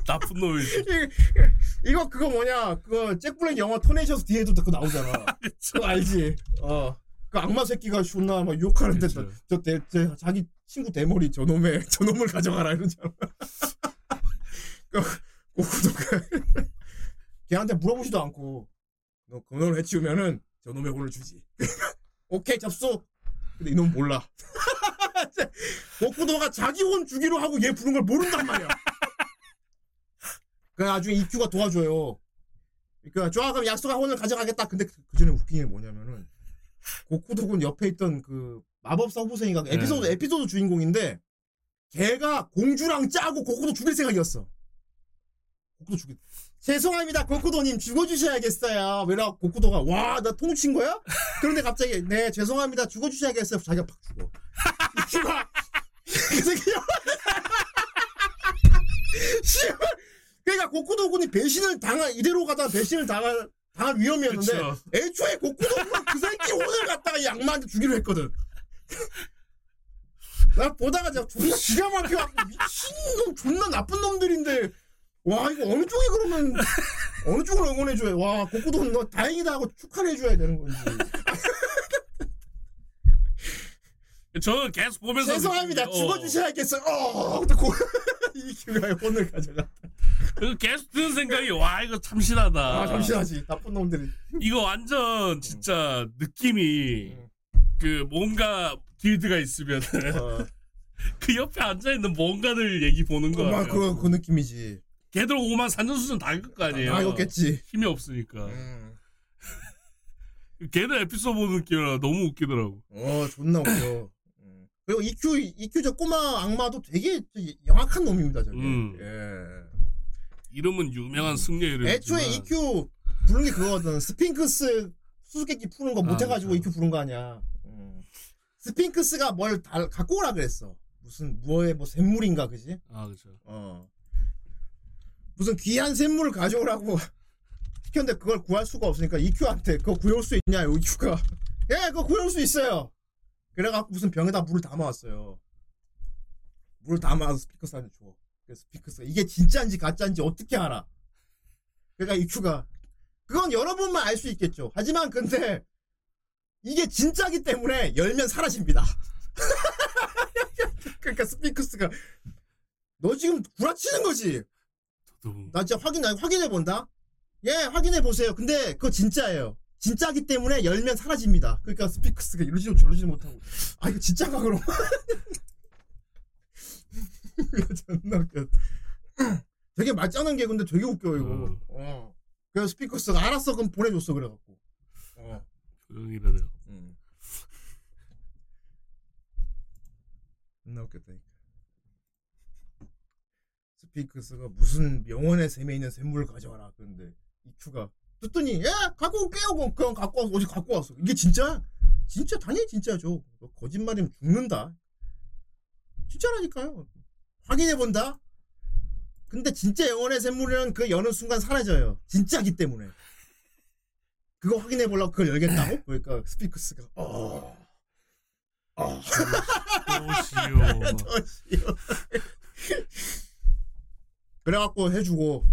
나쁜 놈이지. 이- 이거 그거 뭐냐 그거 잭블랙 영화 Tenacious D에도 그거 나오잖아. 그거 알지? 어. 그 악마 새끼가 존나 막 욕하는데 그쵸. 저, 대, 저 자기 친구 대머리 저놈의 저놈을 가져가라 이러잖아. 그 고쿠도가 걔한테 물어보지도 않고 너 그놈을 해치우면은 저놈의 혼을 주지. 오케이 접수. 근데 이놈 몰라. 고쿠도가 자기 혼 주기로 하고 얘 부른 걸 모른단 말이야. 그 나중에 이큐가 도와줘요. 그러니까 좋아 그럼 약속한 혼을 가져가겠다. 근데 그, 그 전에 웃긴 게 뭐냐면은 고쿠도군 옆에 있던 그 마법사 후보생이가 네. 에피소드 에피소드 주인공인데 걔가 공주랑 짜고 고쿠도 죽일 생각이었어. 고쿠도 죽일. 죄송합니다 고쿠도님 죽어주셔야겠어요. 왜냐 고쿠도가 와 나 통친 거야? 그런데 갑자기 네 죄송합니다 죽어주셔야겠어요. 자기가 팍 죽어. 이큐가 그 새끼야. 씨발. 그러니까 고쿠도군이 배신을 당한 이대로 가다 배신을 당할 당할 위험이었는데 그쵸. 애초에 고쿠도군은 그 새끼 혼을 갖다가 이 악마한테 주기로 했거든. 나 보다가 진짜 존나 기가 막혀갖고 미친놈 존나 나쁜 놈들인데. 와 이거 어느 쪽이 그러면 어느 쪽을 응원해 줘야 와 고쿠도는 너 다행이다 하고 축하를 해줘야 되는 건지. 저는 계속 보면서 죄송합니다. 어, 죽어주셔야겠어요. 어 고- 이 기가 혼을 가져가 그 계속 드는 생각이 와 이거 참신하다. 아 잠시하지. 나쁜 놈들이. 이거 완전 진짜 느낌이 음. 그 뭔가 길드가 있으면 어, 그 옆에 앉아 있는 뭔가들 얘기 보는 거 정말 같아요. 그, 그 느낌이지 걔들 오만 산전수전 다 읽을 거 아니에요. 아 이거겠지 힘이 없으니까. 음. 걔들 에피소드 보는 느낌이라 너무 웃기더라고. 어 존나 웃겨 음. 그리고 EQ EQ 저 꼬마 악마도 되게 영악한 놈입니다 저게 음. 예. 이름은 유명한 승려 이름. 애초에 잇큐 부른 게 그거거든. 스핑크스 수수께끼 푸는 거 아, 못해가지고 그렇죠. 잇큐 부른 거 아니야. 음. 스핑크스가 뭘 다, 갖고 오라 그랬어. 무슨 무어의 뭐 샘물인가 그지? 아 그렇죠. 어. 무슨 귀한 샘물을 가져오라고 시켰는데 그걸 구할 수가 없으니까 잇큐한테 그거 구해올 수 있냐? 잇큐가 예, 그거 구해올 수 있어요. 그래갖고 무슨 병에다 물을 담아왔어요. 물을 담아서 스피커스한테 줘. 그래서 스피커스가 이게 진짜인지 가짜인지 어떻게 알아? 그러니까 EQ가 그건 열어보면 알수 있겠죠. 하지만 근데 이게 진짜기 때문에 열면 사라집니다. 그러니까 스피커스가 너 지금 구라치는 거지? 나 진짜 확인 확인해 본다. 예, 확인해 보세요. 근데 그거 진짜예요. 진짜기 때문에 열면 사라집니다. 그러니까 스피커스가 이러지도 저러지도 못하고 아 이거 진짜가 그럼? 존나 웃겨. 되게 말짜는 게 근데 되게 웃겨 이거. 음. 어. 그래서 스피커스가 알았어 그럼 보내줬어 그래갖고. 어. 조용히라네요. 음. 존나 웃겼다. 이거. 스피크스가 무슨 명언의 셈에 있는 샘물을 가져와라. 그런데 이큐가 듣더니 예 갖고 올게요. 그럼 갖고 와서 어제 갖고 왔어. 이게 진짜? 진짜 당연히 진짜죠. 너 거짓말이면 죽는다. 진짜라니까요. 확인해 본다. 근데 진짜 영혼의 샘물은 그 여는 순간 사라져요. 진짜기 때문에. 그거 확인해 보려고 그걸 열겠다고? 그러니까 스피크스가 어. 어. 도시오. 그래갖고 해주고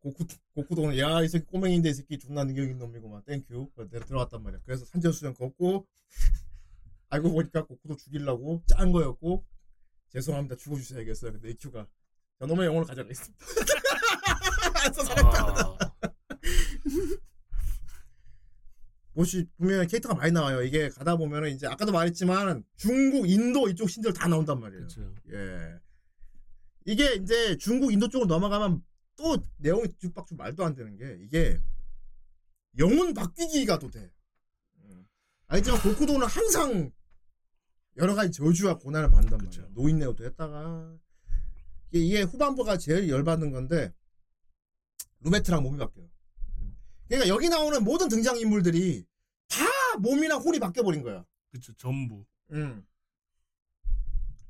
고쿠 고쿠도는 야이 새끼 꼬맹인데 이 새끼 존나 능력 있는 놈이구만 thank you 내가 들어갔단 말이야 그래서 산전수전 겪고 알고 보니까 고쿠도 죽이려고 짠 거였고 죄송합니다 죽어주셔야겠어요 근데 잇큐가 저놈의 영혼을 가져가겠습니다 알았어 잘했다 아, 보시 보면 캐릭터가 많이 나와요 이게 가다 보면은 이제 아까도 말했지만 중국 인도 이쪽 신들 다 나온단 말이에요 그렇죠. 예. 이게 이제 중국 인도 쪽으로 넘어가면 또 내용이 뒤죽박죽 말도 안 되는 게 이게 영혼 바뀌기가 또 돼. 음. 알지만 고쿠도는 항상 여러 가지 저주와 고난을 받는단 말이야. 그쵸. 노인네도 했다가 이게, 이게 후반부가 제일 열받는 건데 루메트랑 몸이 바뀌어요. 음. 그러니까 여기 나오는 모든 등장 인물들이 다 몸이랑 홀이 바뀌어 버린 거야. 그렇죠. 전부. 응.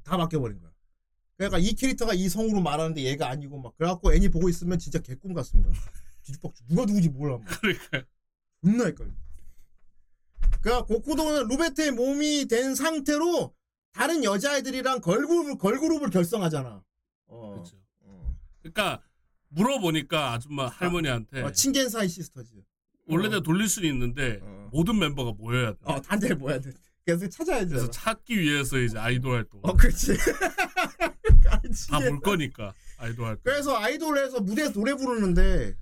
다 바뀌어 버린 거야. 그러니까 이 캐릭터가 이 성우로 말하는데 얘가 아니고 막 그래갖고 애니 보고 있으면 진짜 개꿈 같습니다. 뒤죽박죽 누가 누구지 몰라. 막. 그러니까 존나 헷갈려. 그러니까 고쿠도는 루베트의 몸이 된 상태로 다른 여자애들이랑 걸그룹을 걸그룹을 결성하잖아. 어. 그렇죠. 어. 그러니까 물어보니까 아줌마 할머니한테 어, 친겐사이 시스터즈. 원래대로 돌릴 수는 있는데 어. 모든 멤버가 모여야 돼. 어, 단체 모여야 돼. 그래서 찾아야 돼. 그래서 찾기 위해서 이제 아이돌 활동 어, 그렇지. 다 볼 거니까 아이돌 활동. 그래서 아이돌에서 무대에서 노래 부르는데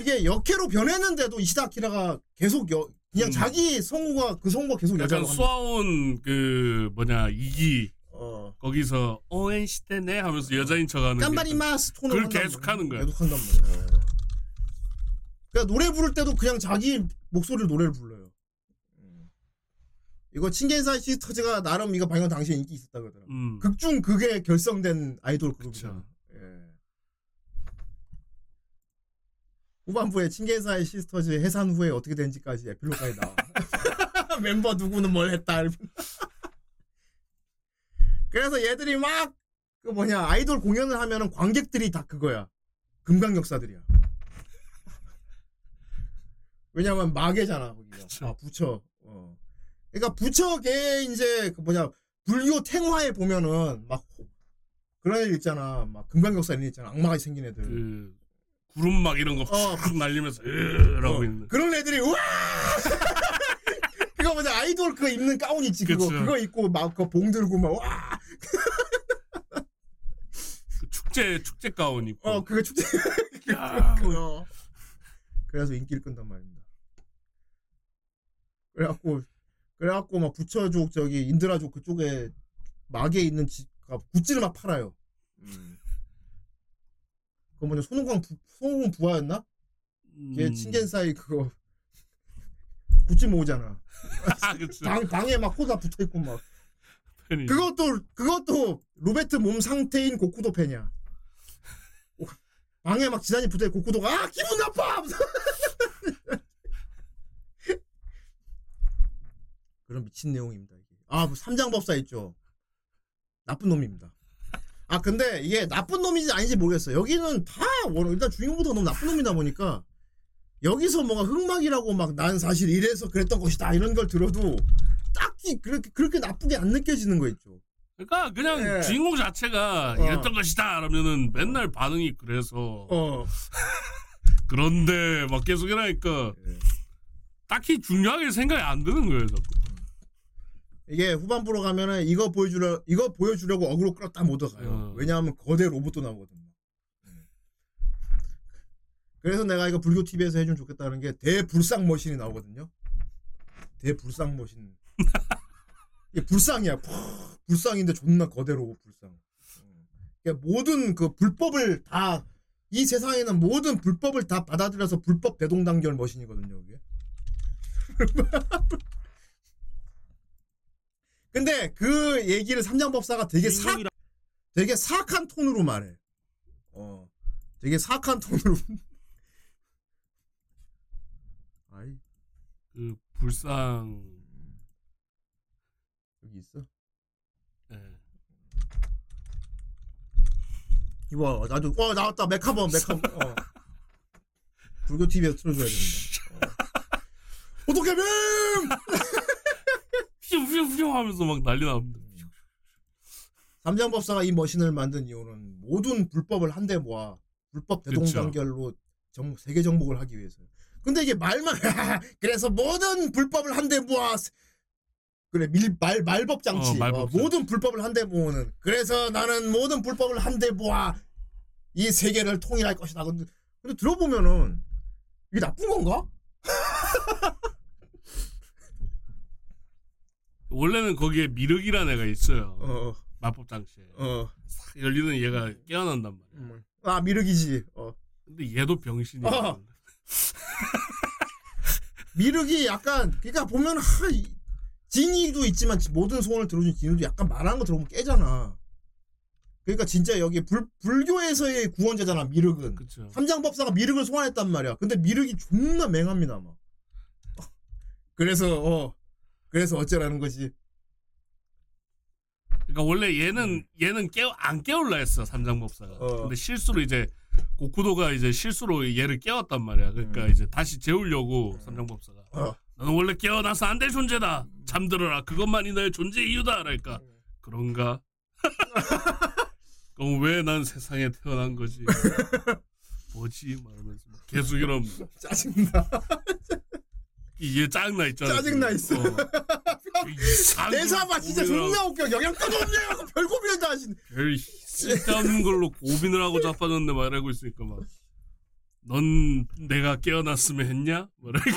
이게 여캐로 변했는데도 이시다 아키라가 계속 여, 그냥 음. 자기 성우가 그 성우가 계속 약간 여자로. 수아온 그 뭐냐 이기 어. 거기서 応援してね 하면서 여자인 척하는 게 頑張ります 톤으로 그걸 한단 계속 말이야. 하는 거야. 계속 한단 말이야. 어. 그러니까 노래 부를 때도 그냥 자기 목소리로 노래를 불러요. 음. 이거 친겐사이 시스터즈가 나름 이거 방영 당시에 인기 있었다 그러더라고. 음. 극중 극에 결성된 아이돌. 그룹이잖아. 예. 후반부에 칭겐사이 시스터즈 해산 후에 어떻게 된지까지 에필로그까지 나와. 멤버 누구는 뭘 했다. 그래서 얘들이 막 그 뭐냐 아이돌 공연을 하면은 관객들이 다 그거야. 금강역사들이야. 왜냐면 마계잖아 거기가. 그쵸. 아 부처. 어. 그러니까 부처계 이제 그 뭐냐 불교 탱화에 보면은 막 호- 그런 애들 있잖아. 막 금강역사 이런 애 있잖아. 악마가 생긴 애들. 그 구름 막 이런 거 어. 팍 날리면서 으라고 어, 있는. 그런 애들이 우와 아이돌 그거 입는 가운 있지 그거 그쵸. 그거 입고 막그봉 들고 막 와 그 축제 축제 가운 입고. 어 그거 축제 야, 그래서 인기를 끈단 말입니다. 그래갖고 그래갖고 막 부처족 저기 인드라족 그쪽에 막에 있는 집 가- 굿즈를 막 팔아요. 음. 그거 뭐냐 손오공 부, 손오공 부하였나? 걔 음. 친겐사이 그거 굿즈 모으잖아. 아. 방, 방에 막 호다 붙어 있고 막 팬이. 그것도 그것도 로베트 몸 상태인 고쿠도 팬이야. 오, 방에 막 지단이 붙어 있고 고쿠도가 아 기분 나빠. 그런 미친 내용입니다. 이게. 아 뭐, 삼장법사 있죠. 나쁜 놈입니다. 아 근데 이게 나쁜 놈인지 아닌지 모르겠어. 여기는 다 원- 일단 주인공부터 너무 나쁜 놈이다 보니까 여기서 뭔가 흑막이라고 막 난 사실 이래서 그랬던 것이다 이런 걸 들어도 딱히 그렇게 그렇게 나쁘게 안 느껴지는 거 있죠. 그러니까 그냥 예. 주인공 자체가 어. 이랬던 것이다 그러면은 맨날 반응이 그래서 어. 그런데 막 계속 이러니까 예. 딱히 중요하게 생각이 안 드는 거예요 자꾸. 이게 후반부로 가면은 이거 보여주려 이거 보여주려고 어그로 끌었다 못 들어가요. 어. 왜냐하면 거대 로봇도 나오거든. 음. 그래서 내가 이거 불교 TV에서 해주면 좋겠다는 게 대불상 머신이 나오거든요. 대불상 머신. 이게 불상이야. 푹 불상인데 존나 거대 로봇 불상. 음. 그러니까 모든 그 불법을 다 이 세상에는 모든 불법을 다 받아들여서 불법 대동단결 머신이거든요. 이게. 근데 그 얘기를 삼장법사가 되게 사 되게 사악한 톤으로 말해. 어. 되게 사악한 톤으로. 아이, 그 불상 여기 있어. 예. 이거 나도 어 나왔다 메카본 메카본. 어. 불교 TV에서 틀어줘야 됩니다. 어. 어떻게 뱀? 휘웅휘웅 하면서 막 난리 납니다. 삼장법사가 이 머신을 만든 이유는 모든 불법을 한데 모아 불법 대동단결로 정 세계 정복을 하기 위해서. 근데 이게 말만 그래서 모든 불법을 한데 모아 그래 밀, 말 말법 장치 어, 말법 어. 모든 불법을 한데 모으는 그래서 나는 모든 불법을 한데 모아 이 세계를 통일할 것이다. 근데, 근데 들어보면은 이게 나쁜 건가? 원래는 거기에 미륵이라는 애가 있어요. 어, 마법 장치에. 어, 싹 열리는 얘가 깨어난단 말이야. 음. 아 미륵이지. 어. 근데 얘도 병신이야. 어. 미륵이 약간 그러니까 보면 하, 이- 지니도 있지만 모든 소원을 들어준 지니도 약간 말하는 거 들어보면 깨잖아. 그러니까 진짜 여기 불, 불교에서의 구원자잖아 미륵은. 그쵸. 삼장법사가 미륵을 소환했단 말이야. 근데 미륵이 존나 맹합니다 막. 그래서 어 그래서 어쩌라는 거지. 그러니까 원래 얘는 얘는 깨 안 깨울라 했어 삼장법사가. 음. 어. 근데 실수로 이제 고쿠도가 이제 실수로 얘를 깨웠단 말이야. 그러니까 이제 다시 재우려고 삼장법사가. 음. 어. 너는 원래 깨어나서 안 될 존재다. 음. 잠들어라. 그것만이 너의 존재 이유다. 그러니까 그런가? 그럼 왜 난 세상에 태어난 거지? 뭐지? 말하면서 막 계속 이런 짜증나. 이게 짜증나 있잖아. 짜증나 있어. 어. 이상한 대사 봐 진짜 존나 웃겨. 영양가도 없네. 하고 별 고민을 다 하시네. 별 쓸데없는 걸로 고민을 하고 자빠졌네 말하고 있으니까 막. 넌 내가 깨어났으면 했냐? 뭐랄까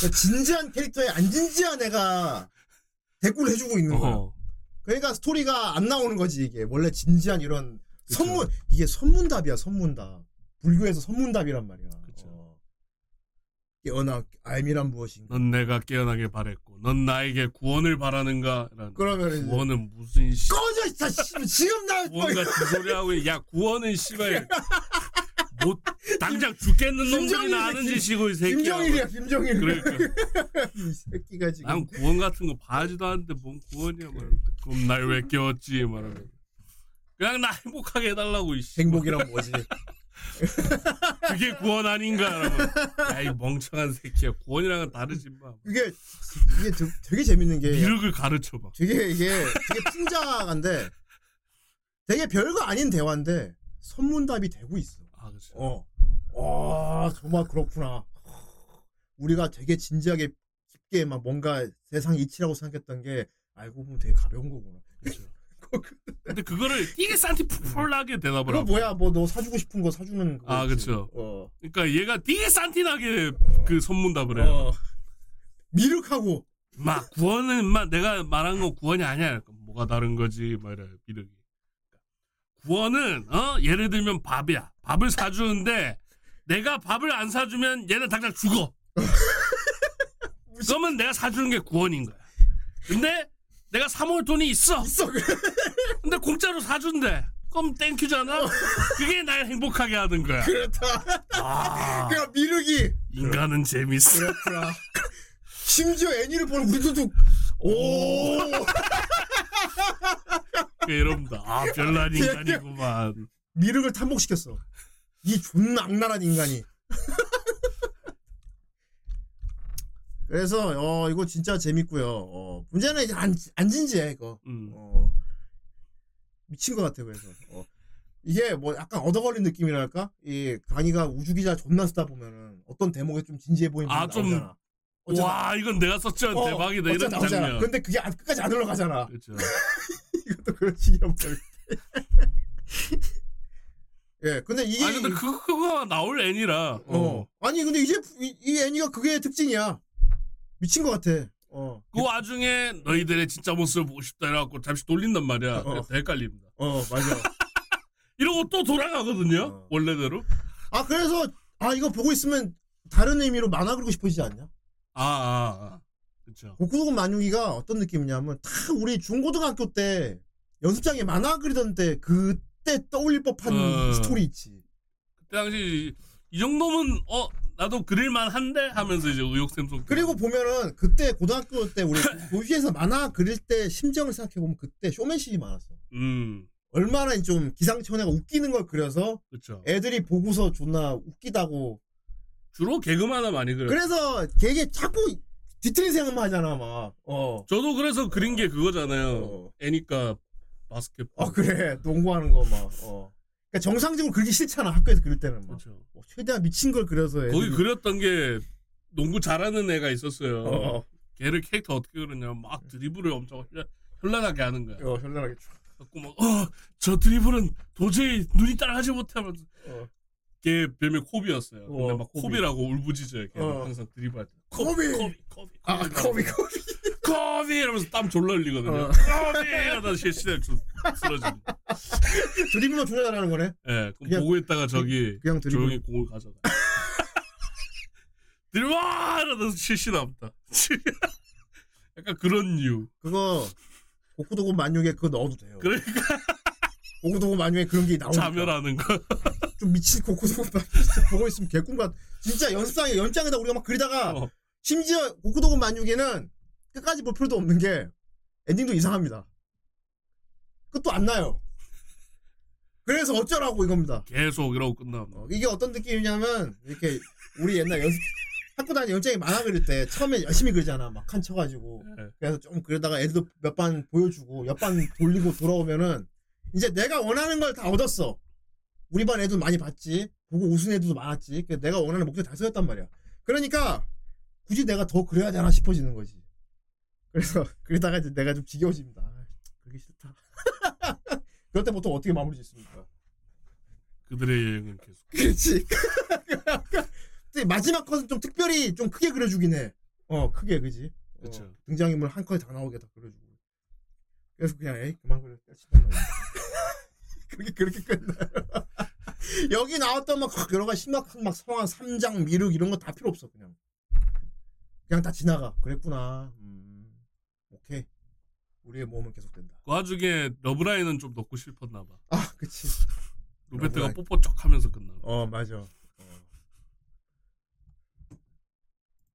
그러니까 진지한 캐릭터에 안 진지한 애가 대꾸를 해주고 있는 거야. 어. 그러니까 스토리가 안 나오는 거지 이게 원래 진지한 이런 그쵸. 선문 이게 선문답이야 선문답 불교에서 선문답이란 말이야. 그쵸. 어. 깨어나 알미란 무엇인가. 넌 내가 깨어나길 바랬고 넌 나에게 구원을 바라는가? 라는 그러면 구원은 무슨 씨 꺼져 진짜 씨, 지금 나 구원 같은 소리 하고 있- 야 구원은 씨발 못 당장 죽겠는 놈들이 김정일이야, 나는 김- 짓이고 이 새끼야 김정일이야 김정일. 그러니까 이 새끼가 지금. 난 구원 같은 거 바라지도 않는데 뭔 구원이야 말 그럼 날 왜 깨웠지 말하면 그냥 나 행복하게 해달라고 이 씨. 행복이란 뭐지? 그게 구원 아닌가 라면 야이 멍청한 새끼야 구원이랑은 다르지 마 그게 이게 되- 되게 재밌는 게 미륵을 가르쳐봐 되게 이게 되게 풍자한데 되게 별거 아닌 대화인데 선문답이 되고 있어. 아 그치 어. 와, 정말 그렇구나. 우리가 되게 진지하게 깊게 막 뭔가 세상 이치라고 생각했던 게 알고 보면 되게 가벼운 거구나. 그쵸. 근데 그거를 되게 산티풀하게 대답을 그거 하고 뭐야? 뭐 너 사주고 싶은 거 사주는 거. 아, 그쵸. 어. 그러니까 얘가 되게 산티나게 그 선문답을 해요 어. 미륵하고 막 구원은 막 내가 말한 거 구원이 아니야. 그러니까 뭐가 다른 거지? 막 이래 미륵이. 구원은 어 예를 들면 밥이야. 밥을 사주는데 내가 밥을 안 사주면 얘는 당장 죽어. 그러면 내가 사주는 게 구원인 거야. 근데 내가 사 먹을 돈이 있어. 있어. 근데 공짜로 사준대. 그럼 땡큐잖아. 그게 날 행복하게 하는 거야. 그렇다. 아, 그러니까 미륵이 인간은 재밌어. 그렇구나. 심지어 애니를 보는 우리들도 오. 이럽니다. 아 별난 인간이구만. 미륵을 탐복시켰어. 이 존나 악랄한 인간이. 그래서 어 이거 진짜 재밌고요. 어 문제는 이제 안, 안 진지해 이거. 음. 어 미친 것 같아 그래서. 어. 이게 뭐 약간 얻어걸린 느낌이랄까? 이 강의가 우주기자 존나 쓰다 보면은 어떤 대목에 좀 진지해 보이는 아, 좀 나오잖아. 어쩌다- 와 이건 내가 썼지만 어, 대박이다 이런 나오잖아. 장면. 근데 그게 안- 끝까지 안 올라가잖아. 그렇죠. 이것도 그런 식이란. 예, 근데 이게 아니 근데 그 그거 나올 애니라. 어. 어. 아니 근데 이제 이, 이 애니가 그게 특징이야. 미친 것 같아. 어. 그 와중에 너희들의 진짜 모습을 보고 싶다 이래갖고 잠시 돌린단 말이야. 어. 헷갈립니다. 어, 맞아. 이러고 또 돌아가거든요. 어. 원래대로. 아, 그래서 아, 이거 보고 있으면 다른 의미로 만화 그리고 싶어지지 않냐? 아, 아, 아. 그렇죠. 고쿠도군 만유기가 어떤 느낌이냐면 다 우리 중고등학교 때 연습장에 만화 그리던 때 그때 떠올릴 법한 어. 스토리 있지. 그때 당시 이 정도면 어 나도 그릴만 한데 하면서 이제 의욕샘솟. 그리고 보면은 그때 고등학교 때 우리 도시에서 만화 그릴 때 심정을 생각해 보면 그때 쇼맨십이 많았어. 음, 얼마나 좀 기상천외가 웃기는 걸 그려서 그렇죠. 애들이 보고서 존나 웃기다고. 주로 개그만화 많이 그려. 요 그래서 걔게 자꾸 뒤틀린 생각만 하잖아, 막. 어. 저도 그래서 그린 게 그거잖아요. 어. 애니까 바스켓 볼. 어, 그래. 농구하는 거 막. 어. 그러니까 정상적으로 그리기 싫잖아 학교에서 그릴 때는 막 그렇죠. 뭐 최대한 미친 걸 그려서 애들이- 거기 그렸던 게 농구 잘하는 애가 있었어요. 어, 걔를 캐릭터 어떻게 그렸냐면 막 드리블을 엄청 현란- 현란하게 하는 거야. 어 현란하게 쭉. 갖고 막, 어, 저 드리블은 도저히 눈이 따라가지 못하면서. 어. 걔 별명 코비였어요. 근데 어, 막 코비. 코비 라고 울부짖어요. 걔는 어. 항상 드리블할 때. 코비! 코비, 코비, 아 코비 코비 코비! 이러면서 땀 졸라 흘리거든요. 어. 코비! 이러다 실신해 쓰러지고. 드리블로 잘하는 거네 예, 그럼 그냥- 보고 있다가 저기 그냥 드리블 조용히 공을 가져가. 드리블! 이러다 실신한다. 약간 그런 이유. 그거 고쿠도고 만유기에 그거 넣어도 돼요 그러니까 고쿠도고 만육에 그런 게 나오니까 자멸하는 거. 좀 미친 만육 보고 있으면 개꿈 같 진짜 연상에 연장에다 우리가 막 그리다가 어. 심지어 고쿠도고 만육에는 끝까지 볼 필요도 없는 게 엔딩도 이상합니다. 끝도 안 나요. 그래서 어쩌라고 이겁니다. 계속 이러고 끝나면. 어, 이게 어떤 느낌이냐면 이렇게 우리 옛날 연습 학교 다닐 연장에 만화 그릴 때 처음에 열심히 그리잖아. 막 칸 쳐가지고. 예. 그래서 좀 그러다가 애들도 몇 반 보여주고 몇 반 돌리고 돌아오면은 이제 내가 원하는 걸 다 얻었어. 우리 반 애도 많이 봤지. 보고 웃은 애들도 많았지. 내가 원하는 목표 다 세웠단 말이야. 그러니까 굳이 내가 더 그려야 되나 싶어지는 거지 그래서 그러다가 이제 내가 좀 지겨워집니다 아, 그게 싫다 그럴 때 보통 어떻게 마무리 짓습니까 그들의 여행은 계속. 그렇지. 근데 마지막 컷은 좀 특별히 좀 크게 그려주긴 해. 어, 크게, 그지? 어, 그쵸. 등장인물 한 컷에 다 나오게 다 그려주고. 그래서 그냥, 에이, 그만 그려. 그렇게, 그렇게 끝나요. 여기 나왔던 막 여러 가지 심각한 막 성황, 삼장, 미륵 이런 거 다 필요 없어, 그냥. 그냥 다 지나가. 그랬구나. 음. 우리의 모험은 계속된다. 그 와중에 러브라인은 좀 넣고 싶었나 봐. 아, 그치. 루베트가 러브라인. 뽀뽀 쪽 하면서 끝나. 봐. 어 맞아. 어.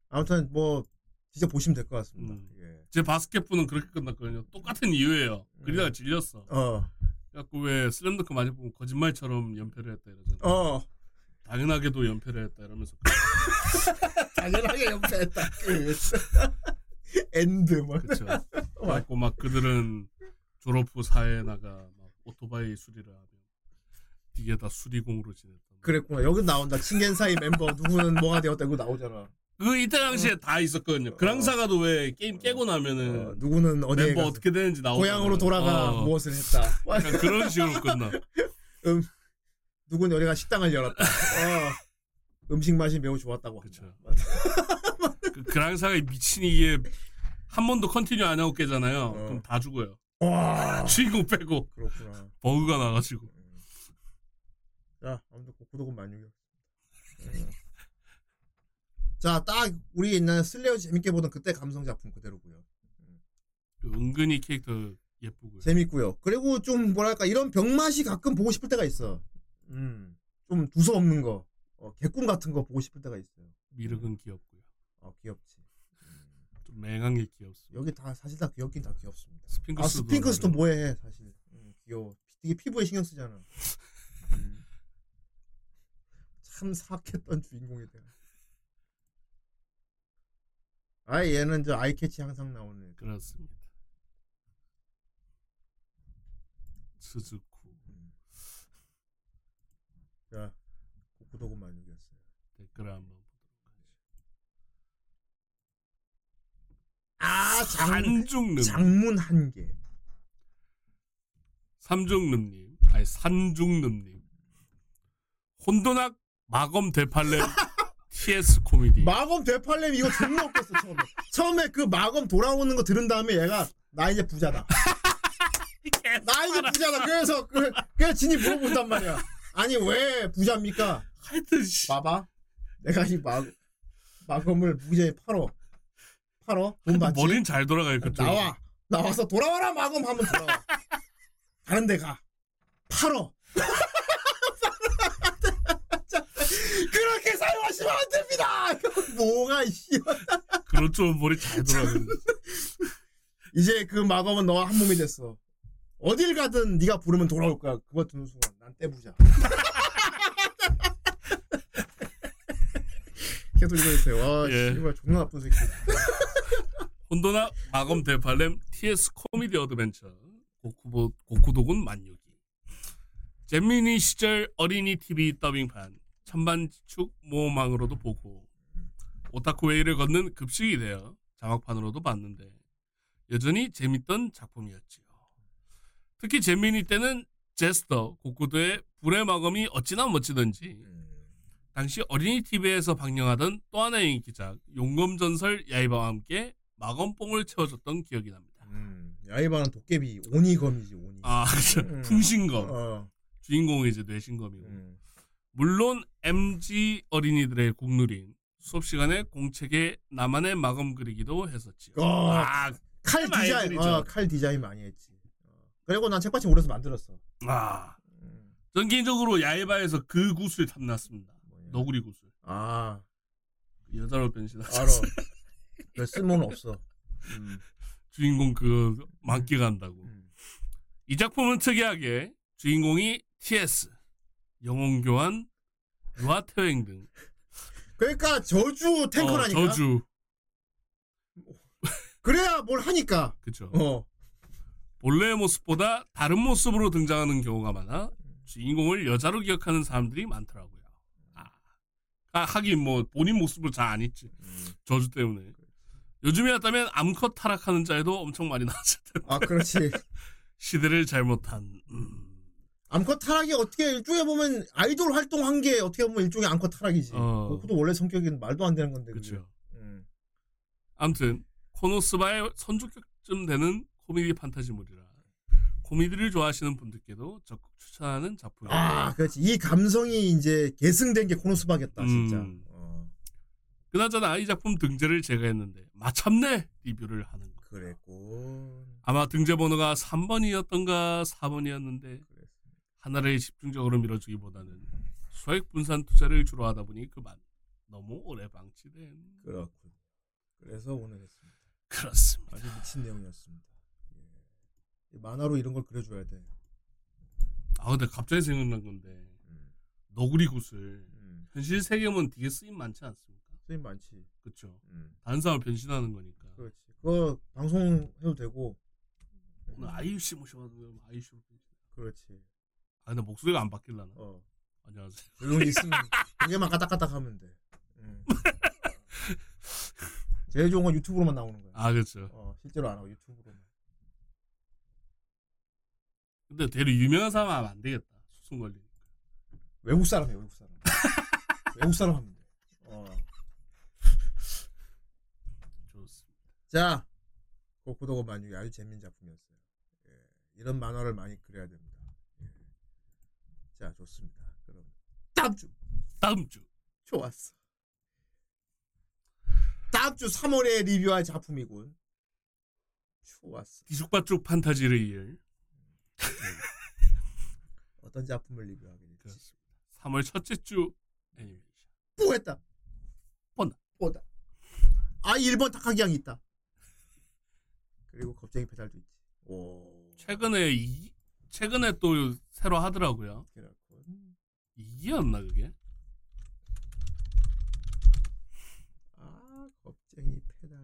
아무튼 뭐 진짜 보시면 될 것 같습니다. 음. 예. 제 바스켓부는 그렇게 끝났거든요. 똑같은 이유예요. 그러다가 질렸어. 어, 그래갖고 왜 슬램덩크 많이 보면 거짓말처럼 연패를 했다 이러잖아. 어, 당연하게도 연패를 했다 이러면서 당연하게 연패했다. 그 end 뭐. 그쵸. 그래갖고 막 그들은 졸업 후 사회에 나가 막 오토바이 수리를 하며 뒤에다 수리공으로 지냈다. 그랬구나. 여기 나온다. 칭겐사이 멤버 누구는 뭐가 되었다 이거 나오잖아. 그 이때 당시에 다 있었거든요. 그랑사가도 왜 게임 깨고 나면은 어, 누구는 어디에 멤버 어떻게 되는지 나오고 고향으로 돌아가 무엇을 했다. 그런 식으로 끝나. 누구는 여기가 식당을 열었다. 어, 음식 맛이 매우 좋았다고. 한다. 그 그랑사가 미친 이게 한 번도 continue 안 하고 깨잖아요. 어. 그럼 다 죽어요. 와, 주인공 빼고 그렇구나. 버그가 나가지고. 자, 아무튼 고구도군 만육이요. 자, 딱 우리 옛날 슬레어 재밌게 보던 그때 감성 작품 그대로고요. 그 은근히 캐릭터 예쁘고요. 재밌고요. 그리고 좀 뭐랄까 이런 병맛이 가끔 보고 싶을 때가 있어. 음, 좀 두서 없는 거, 어, 개꿈 같은 거 보고 싶을 때가 있어요. 미륵은 귀엽고요. 어, 귀엽지. 좀 맹한 게 귀엽습니다. 여기 다 사실 다 귀엽긴 다 귀엽습니다. 스핑크스도 아, 스핑크스도 뭐해 사실. 음, 귀여워. 되게 피부에 신경 쓰잖아. 음. 참 사악했던 주인공이 돼. 아 얘는 저 아이캐치 항상 나오는 애. 그렇습니다. 스즈쿠 자, 고구도구 만육이었어요. 댓글 한번 보도록 아. 장, 산중름 장문 한 개. 삼중름님 아니 산중름님 혼돈학 마검 대팔렘 TS 코미디 마검 되팔렘 이거 존나 웃겼어 처음에. 처음에 그 마검 돌아오는 거 들은 다음에 얘가 나 이제 부자다. 나 이제 부자다. 그래서 그, 그래서 진이 물어본단 말이야. 아니 왜 부자입니까? 하여튼 씨. 봐봐. 내가 이 마, 마검을 무지에 팔어. 팔어? 돈 받지? 머리는 잘 돌아가요 그쪽 나와. 나와서 돌아와라 마검 하면 돌아와. 다른 데 가. 팔어. 그렇게 사용하시면 안 됩니다. 뭐가 이씨. 그렇죠 머리 잘 돌아가요 이제 그 마검은 너와 한 몸이 됐어. 어딜 가든 네가 부르면 돌아올 거야. 그거 듣는 순간 난 떼부자. 계속 읽어주세요. 와, 예. 씨발 존나 나쁜 새끼. 혼돈학 마검 대팔렘 TS 코미디 adventure 고쿠보, 고쿠도군 만유기 잼민이 시절 어린이 TV 더빙판 천방지축 모험왕으로도 보고 오타쿠 way를 걷는 급식이 되어 자막판으로도 봤는데 여전히 재밌던 작품이었지요. 특히 잼민이 때는 제스터 고쿠도의 불의 마검이 어찌나 멋지던지 당시 어린이 TV에서 방영하던 또 하나의 인기작 용검전설 야이바와 함께 마검뽕을 채워줬던 기억이 납니다. 음, 야이바는 도깨비 오니검이지 오니. 아, 그죠. 음. 풍신검. 어, 주인공이 이제 뇌신검이고. 음. 물론 MG 어린이들의 국룰인 수업 시간에 공책에 나만의 마검 그리기도 했었지요. 어, 아, 칼 디자인. 어, 칼 디자인 많이 했지. 어. 그리고 난 책받침 오래서 만들었어. 아. 음, 전 개인적으로 야이바에서 그 구슬 탐났습니다. 너구리 구슬. 아, 여자로 변신하죠. 알아. 별 쓸모는 없어. 음, 주인공 그 만기 간다고. 음. 이 작품은 특이하게 주인공이 TS, 영웅교환, 유아태행 등 그러니까 저주 탱커라니까. 어, 저주 그래야 뭘 하니까. 그쵸. 어. 본래의 모습보다 다른 모습으로 등장하는 경우가 많아 주인공을 여자로 기억하는 사람들이 많더라고요. 아, 아, 하긴 뭐 본인 모습을 잘안 잊지. 음. 저주 때문에. 요즘이었다면 암컷 타락하는 자에도 엄청 많이 나왔을 텐데. 아, 그렇지. 시대를 잘못한. 음. 암컷 타락이 어떻게 일종에 보면 아이돌 활동한 게 어떻게 보면 일종의 암컷 타락이지. 어. 고쿠도 원래 성격이 말도 안 되는 건데. 그렇죠. 음. 아무튼 코노스바의 선주격쯤 되는 코미디 판타지물이라 코미디를 좋아하시는 분들께도 적극 추천하는 작품입니다. 아, 그렇지. 이 감성이 이제 계승된 게 코노스바겠다, 진짜. 음. 어, 그나저나 이 작품 등재를 제가 했는데 마참내 리뷰를 하는 거. 그랬고. 아마 등재 번호가 3번이었던가 4번이었는데 그랬습니다. 하나를 집중적으로 밀어주기보다는 소액 분산 투자를 주로 하다 보니 그만 너무 오래 방치된 그렇군. 그래서 오늘 했습니다. 그렇습니다. 아주 미친 내용이었습니다. 만화로 이런 걸 그려줘야 돼. 아 근데 갑자기 생각난 건데 음. 너구리 굿을 음. 현실 세계면 되게 쓰임 많지 않습니까? 쓰임 많지. 그렇죠. 음. 다른 사람 변신하는 거니까. 그렇지. 그거 방송 해도 되고. 오늘 아이유 씨 모셔가지고 아이유씨로 변신. 그렇지. 아 근데 목소리가 안 바뀔라나? 어. 안녕하세요. 조용히 있으면 고개만 까딱까딱 하면 돼. 음. 제일 좋은 건 유튜브로만 나오는 거야. 아 그렇죠. 어, 실제로 안 하고 유튜브로만. 근데 되려 유명한 사람 하면 안 되겠다. 수순 걸리니까. 외국 사람이야, 외국 사람. 외국 사람 하면 돼. 어. 좋습니다. 자, 고쿠도고 만유 아주 재밌는 작품이었어요. 예, 이런 만화를 많이 그려야 됩니다. 예. 자, 좋습니다. 그럼 다음 주 다음 주 좋았어. 다음 주 3월에 리뷰할 작품이군. 좋았어. 뒤죽박죽 판타지를 이을 어떤 작품을 리뷰하게 될지. 그렇습니다. 3월 첫째 주 애니메이션. 뽀했다. 뻔다. 뽀다. 아, 1번 takagi 이 있다. 그리고 겁쟁이 페달도 있지. 오. 최근에 이 최근에 또 새로 하더라고요. 그렇군. 이기였나 그게? 아, 겁쟁이 페달.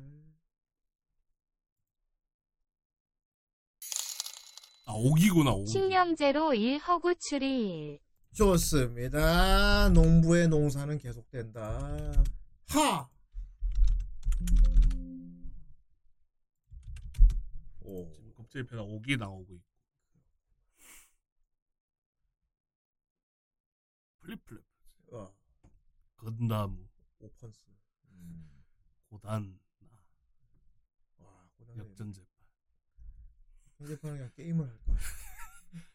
아 오기구나 오기. 신령제로 1 허구 추리 1. 좋습니다. 농부의 농사는 계속된다. 하! 오. 지금 겁제이 패가 오기 나오고 있고. 플립플립 어, 건나무 오펀스. 음. 고단 와, 고단해. 역전재 판 현재판은 그냥 게임을 할까?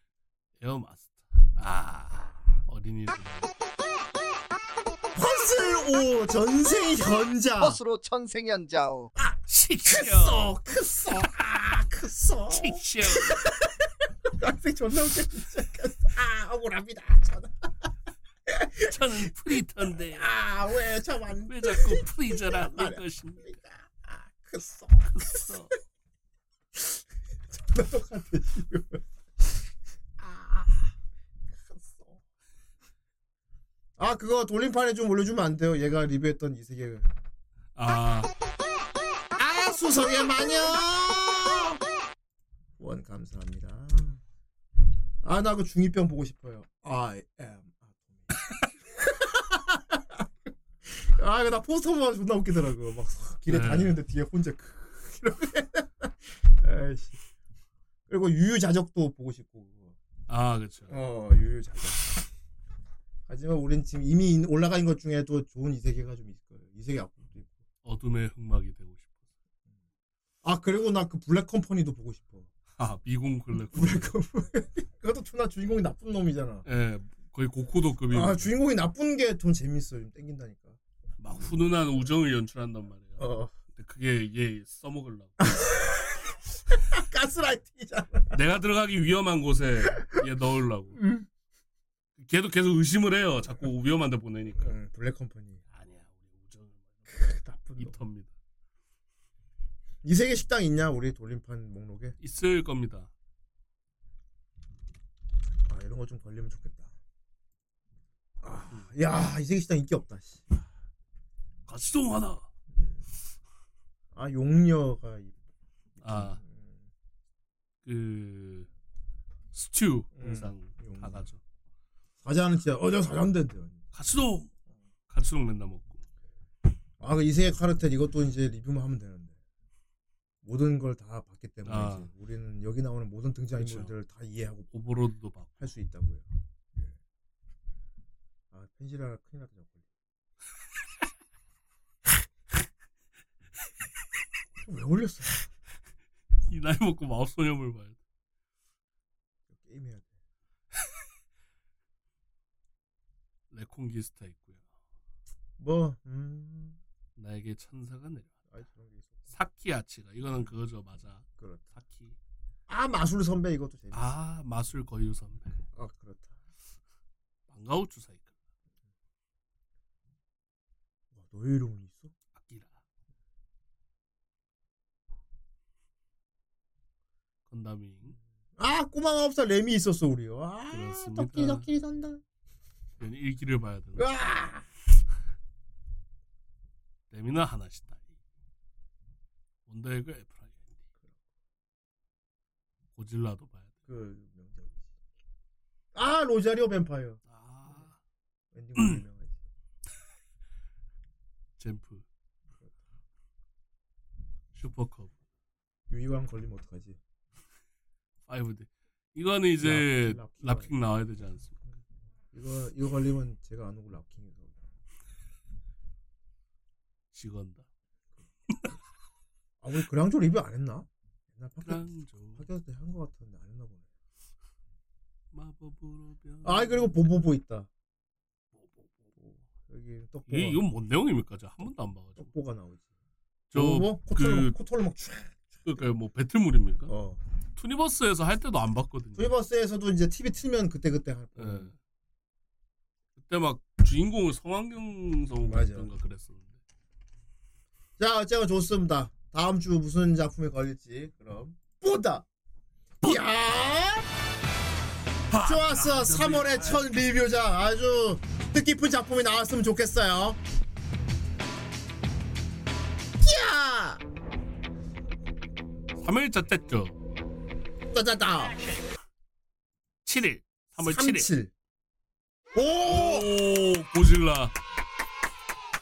에어마스터 아 어린이들 퍼즐 5 전생 현자. 버스로 천생연자오. 식쇼 크소. 아, 크소. 식쇼 학생 존나 웃겨 진짜. 아, 억울합니다. 저는. 저는 프리터인데 아, 왜 저만 왜 자꾸 프리저라는. 것입니까 아, 크소. 존나 똑같아 지금. 아. 아, 그거 돌림판에 좀 올려주면 안 돼요? 얘가 리뷰했던 이 세계. 아 아, 수성의 마녀! 원 감사합니다. 아, 나 그 중2병 보고 싶어요. I am. 아, 이거 나 포스터 보면 존나 웃기더라고. 막 길에 네. 다니는데 뒤에 혼자 크 이러고. 아이씨. 그리고 유유자적도 보고 싶고. 아 그렇죠. 어, 유유자적. 하지만 우린 지금 이미 인- 올라가 있는 것 중에도 좋은 이세계가 좀 있을 거예요. 이세계 앞부분도 있고. 어둠의 흑막이 되고 싶어. 아, 그리고 나 그 black company도 보고 싶어. 아 미궁 black. black company. 그것도 존나 주인공이 나쁜 놈이잖아. 예, 거의 고쿠도급이. 아, 주인공이 나쁜 게 돈 재밌어. 좀 땡긴다니까. 막 훈훈한 우정을 연출한단 말이에요. 어. 근데 그게 얘 써먹으려고. 가스라이팅이잖아. 내가 들어가기 위험한 곳에 얘 넣으려고. 음. 걔도 계속 의심을 해요. 자꾸 위험한 데 보내니까. 응, 블랙 컴퍼니. 아니야, 우리 우정을. 나쁜 놈. 이터입니다. 이세계 식당 있냐? 우리 돌림판 목록에. 있을 겁니다. 아, 이런 거 좀 걸리면 좋겠다. 아, 야, 이세계 식당 인기 없다. 씨. 같이 동하다. 아, 용녀가 이- 아, 그 스튜 음, 항상 용. 다 가죠. 사자는 진짜 어저 사자인데. 가츠동. 가츠동 맨날 먹고. 아, 그 이세계 카르텔 이것도 이제 리뷰만 하면 되는데. 모든 걸 다 봤기 때문에 아. 이제 우리는 여기 나오는 모든 등장인물들을 다 이해하고 오버로드도 막. 할수 있다고요. 예. 아, 펜시라 큰일 났다. 왜 올렸어? 이 나이 먹고 마법 소녀물 봐야 돼. 게임 해야 돼. 레콘기스타 있고요. 뭐, 음, 나에게 천사가 내려. 사키 아치가 이거는 그거죠, 맞아. 그렇다. 사키. 아, 마술 선배 이것도 재밌어. 아 마술 거유 선배. 아, 그렇다. 반가우추 사이클. 와, 너의 이름은 있어? 아키라. 건담이 아, 꼬마 마법사 램이 있었어 우리. 아, 그렇습니다. 덕끼리 덕끼리 선다. 일기를 봐야 되는. 으아! 레미나 하나시다. 원더에그 에프라이. 고질라도 봐야 돼. 그 명작이지. 아, 로자리오 뱀파이어. 아 엔딩 유명하지. 잼프. 슈퍼컵. 유이왕 걸리면 어떡하지? 5D. 이거는 이제 랍- 랍킹 랍킹 나와야 되지 않습니까? 이거 이거 걸리면 제가 안 오고 랍킹에서. 직원다. 아, 우리 그랑조 리뷰 안 했나? 옛날 팟캐 랑조 팟캐스트 때한거 같은데 안 했나 보네. 마법으로 변. 아, 그리고 보보보 있다. 여기 떡보가 이 이건 뭔 내용입니까? 저한 번도 안 봐가지고. 떡보가 나오지. 저 보보보? 그 코털 코털 막 촤. 그러니까 뭐 배틀물입니까? 어. 투니버스에서 할 때도 안 봤거든요. 투니버스에서도 이제 TV 틀면 그때 그때 할 거. 예. 그때 막 주인공을 성황경 성우 맞아. 같은가 그랬었는데. 자, 어쨌건 좋습니다. 다음 주 무슨 작품이 걸릴지 그럼 보다. 야! 좋았어. 3월의 첫 리뷰작 아주 뜻깊은 작품이 나왔으면 좋겠어요. 야! 3일차 뗐죠. 따다다. 7일. 3월 7일. 37. 오! 오, 고질라.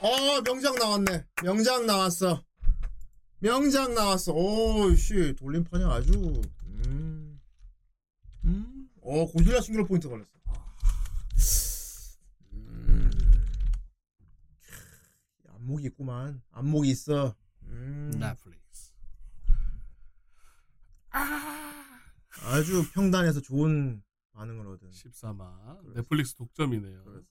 어, 명작 나왔네. 명작 나왔어. 명작 나왔어. 오, 씨, 돌림판이 아주, 음, 음, 어, 고질라 싱글 포인트 걸렸어. 아, 음, 안목이 있구만. 안목이 있어. 음, 넷플릭스. 아주 평단에서 좋은 반응을 얻은 14마. 넷플릭스 독점이네요. 그래서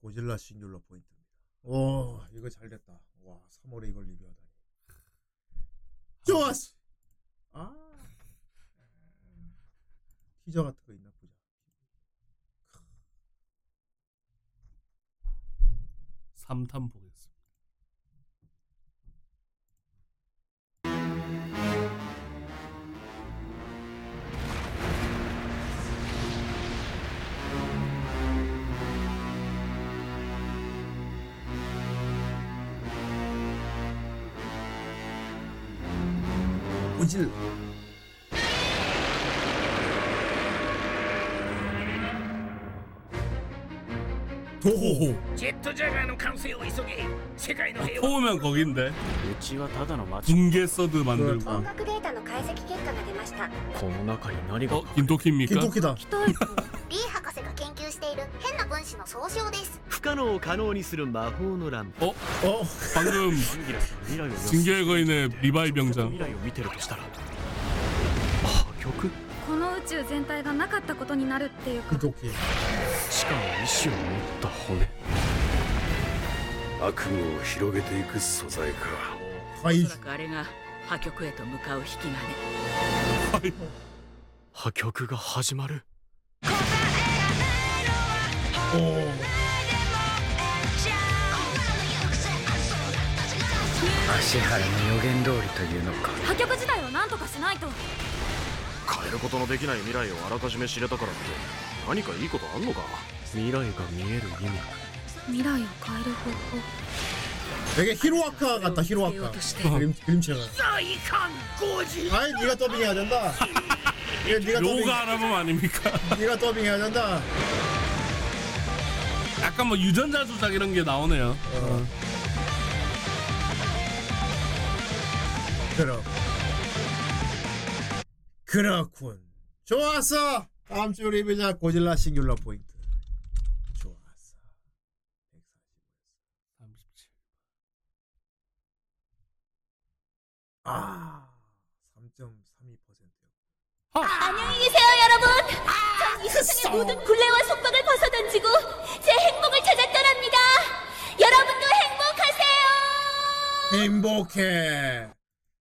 고질라 싱귤러 포인트입니다. 오, 이거 잘 됐다. 와, 3월에 이걸 리뷰하다니. 좋았어. 아. 티저 같은 거 있나 보자. 3탄 보겠 50ジェットジャガーの完成を急げ。世界の平和。보면 거긴데うちはただの町징계서드 만들고音楽データの解析結果が出ました。この中に何が？ 어? 김도키입니 까? 김토끼キ一る変な分子の総称です不可能を可能にする魔法のランプ 어? 어? 방금 アンギラスが未来を予想 진격의 거인의 리바이 병장 未来を見てるとしたら破局この宇宙全体がなかったことになるっていうか 김토키. しかも意志を持った骨悪夢を広げていく素材か 가이주. あれが破局へと向かう引き金破局が始まる 어. 芦原の予言通りというのか破局自体を何とかしないと変えることのできない未来をあらかじめ知れたからって何かいいことあんのか未来が見える意味未来を変える方法 되게 히로아카 같다 히로아카. 그림 그림체가. 在看工事 아이 네가 더빙해야 된다. 이게 네가 더빙. 요가 알아보면 아닙니까? 네가 더빙해야 된다. 약간 뭐 유전자 조작 이런 게 나오네요 어. 그럼. 그렇군. 좋았어. 다음 주 리뷰자 고질라 싱귤러 포인트. 좋았어. 37 아, 3.32%요. 안녕히 계세요, 여러분. 전이 세상의 모든 굴레와 속박을 벗어던지고 제 행복을 찾아 떠납니다. 여러분도 행복하세요. 행복해.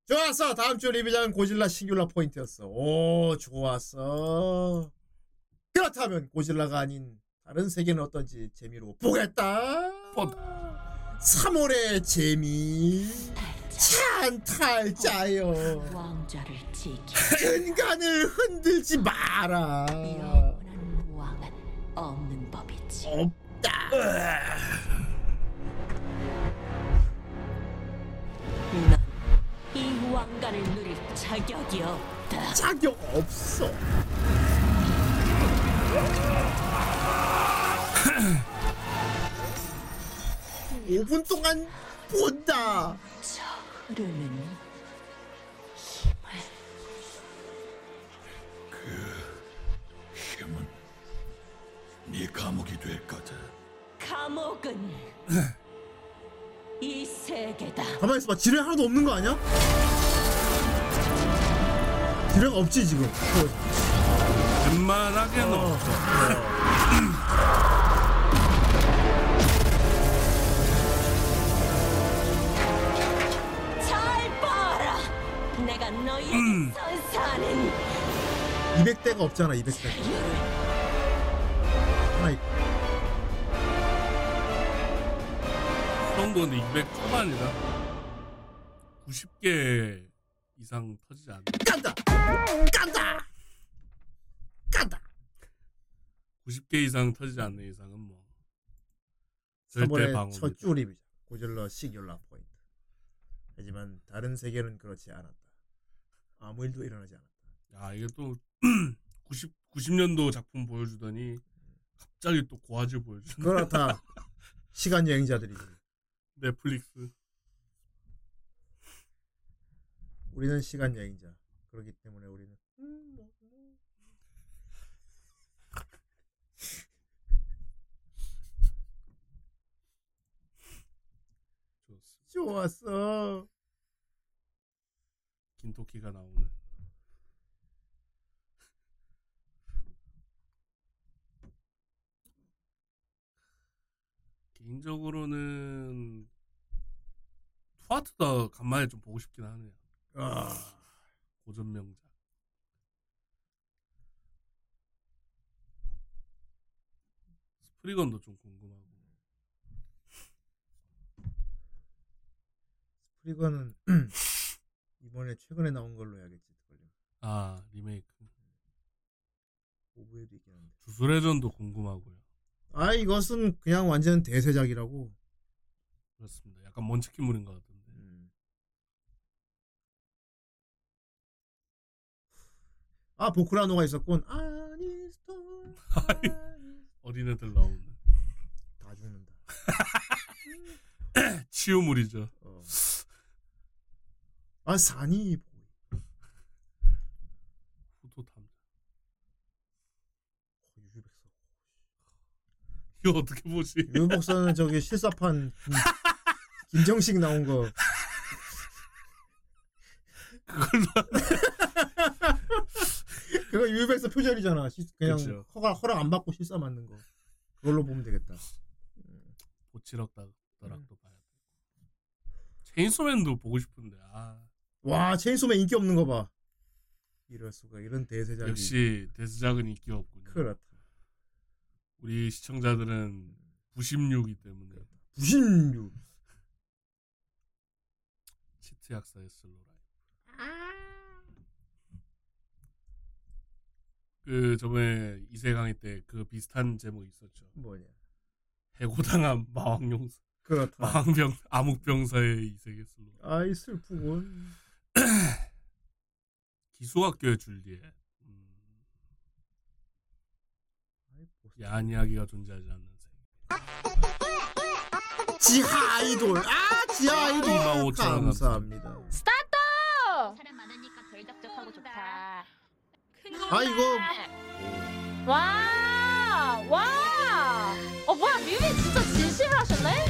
좋았어. 다음 주 리뷰자는 고질라 싱귤러 포인트였어. 오, 좋았어. 그렇다면 고질라가 아닌 다른 세계는 어떤지 재미로 보겠다. 3월의 재미. 찬탈자여. 왕좌를 지키 근간을 흔들지 마라. 영원한 왕은 없는 법이지 없다. 이 왕관을 누릴 자격이 없다 자격 없어. 오분 동안 본다. 흐르는 힘은 네 감옥이 될 거다 감옥은 이 세계다 가만히 있어봐. 지뢰 하나도 없는 거 아니야? 지뢰가 없지 지금. 웬만하게는 없어 내가 너희에게 음. 선사하는 200대가 없잖아. 200대. 하나 있고. 그 정도는 200 초반이라 90개 이상 터지지 않는 깐다. 깐다. 깐다. 90개 이상 터지지 않는 이상은 뭐 절대 3월의 방어입니다. 첫 줄입이죠. 고질러 시귤라 포인트. 하지만 다른 세계는 그렇지 않았다. 아무 일도 일어나지 않았다. 야 이게 또 90, 90년도 작품 보여주더니 갑자기 또 고화질 보여주네 그렇다. 시간 여행자들이지. 넷플릭스 우리는 시간 여행자. 그렇기 때문에 우리는 좋았어. 긴토키가 나오는 개인적으로는 투아트가 간만에 좀 보고 싶긴 하네요. 아. 고전 명작. 스프리건도 좀 궁금하고. 프리거는 이번에 최근에 나온 걸로 해야겠지. 걸려. 아 리메이크. 오브에도 있긴 한데. 주술회전도 궁금하고요. 아 이것은 그냥 완전 대세작이라고. 그렇습니다. 약간 먼치킨물인 것 같은데. 아 보크라노가 있었군. 아니스톤. 어린애들 나오는. 다 치유물이죠. 아 산이 후도 탐자. 이거 어떻게 보지? 유 박사는 저기 실사판 김, 김정식 나온 거 그걸로 그거 유백서 표절이잖아. 시- 그냥 그쵸. 허가 허락 안 받고 실사 맞는 거. 그걸로 보면 되겠다. 보치럭 더락도 봐야 돼. 체인소맨도 보고 싶은데 아 와 체인소맨 인기 없는 거 봐. 이럴 수가 이런 대세작이. 역시 데스작은 인기 없군요. 그렇다. 우리 시청자들은 96이기 때문에 96. 치트 약사의 슬로라이. 그 저번에 이세 강의 때그 비슷한 제목 있었죠. 뭐냐? 해고당한 마왕용사. 그렇다. 마왕병 암흑병사의 이세계 슬로. 아이 슬프군. 기수학교의 줄리엣. 음. 야한 이야기가 존재하지 않는 세계. 지하 아이돌. 아 지하 아이돌. 25,000원 감사합니다. 스타트! 사람 많으니까 덜 적적하고 좋다. 아 이거 와! 와! 어 뭐야 뮤비 진짜 진심을 하셨네?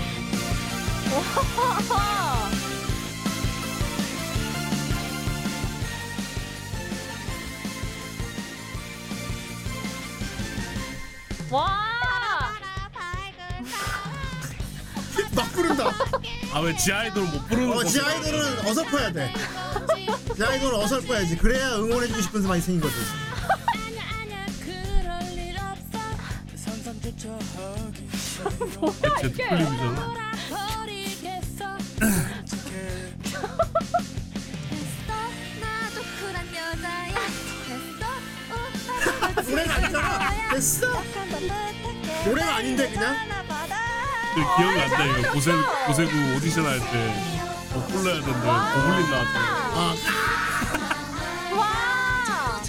와! 와! 막 부른다. 아 왜 지아이돌 못 부르는 어, 거? 지 아이돌은 어설퍼야 돼. 지 아이돌은 어설퍼야지. 그래야 응원해주고 싶은 사람이 생긴 거지. 제트플립이잖아. 노래가 아니잖아. 됐어. 노래가 아닌데 그냥. 그 기억난다 이거 고세 고세구 오디션 할때못 불러야 된대 고블린 나왔다. 아 와!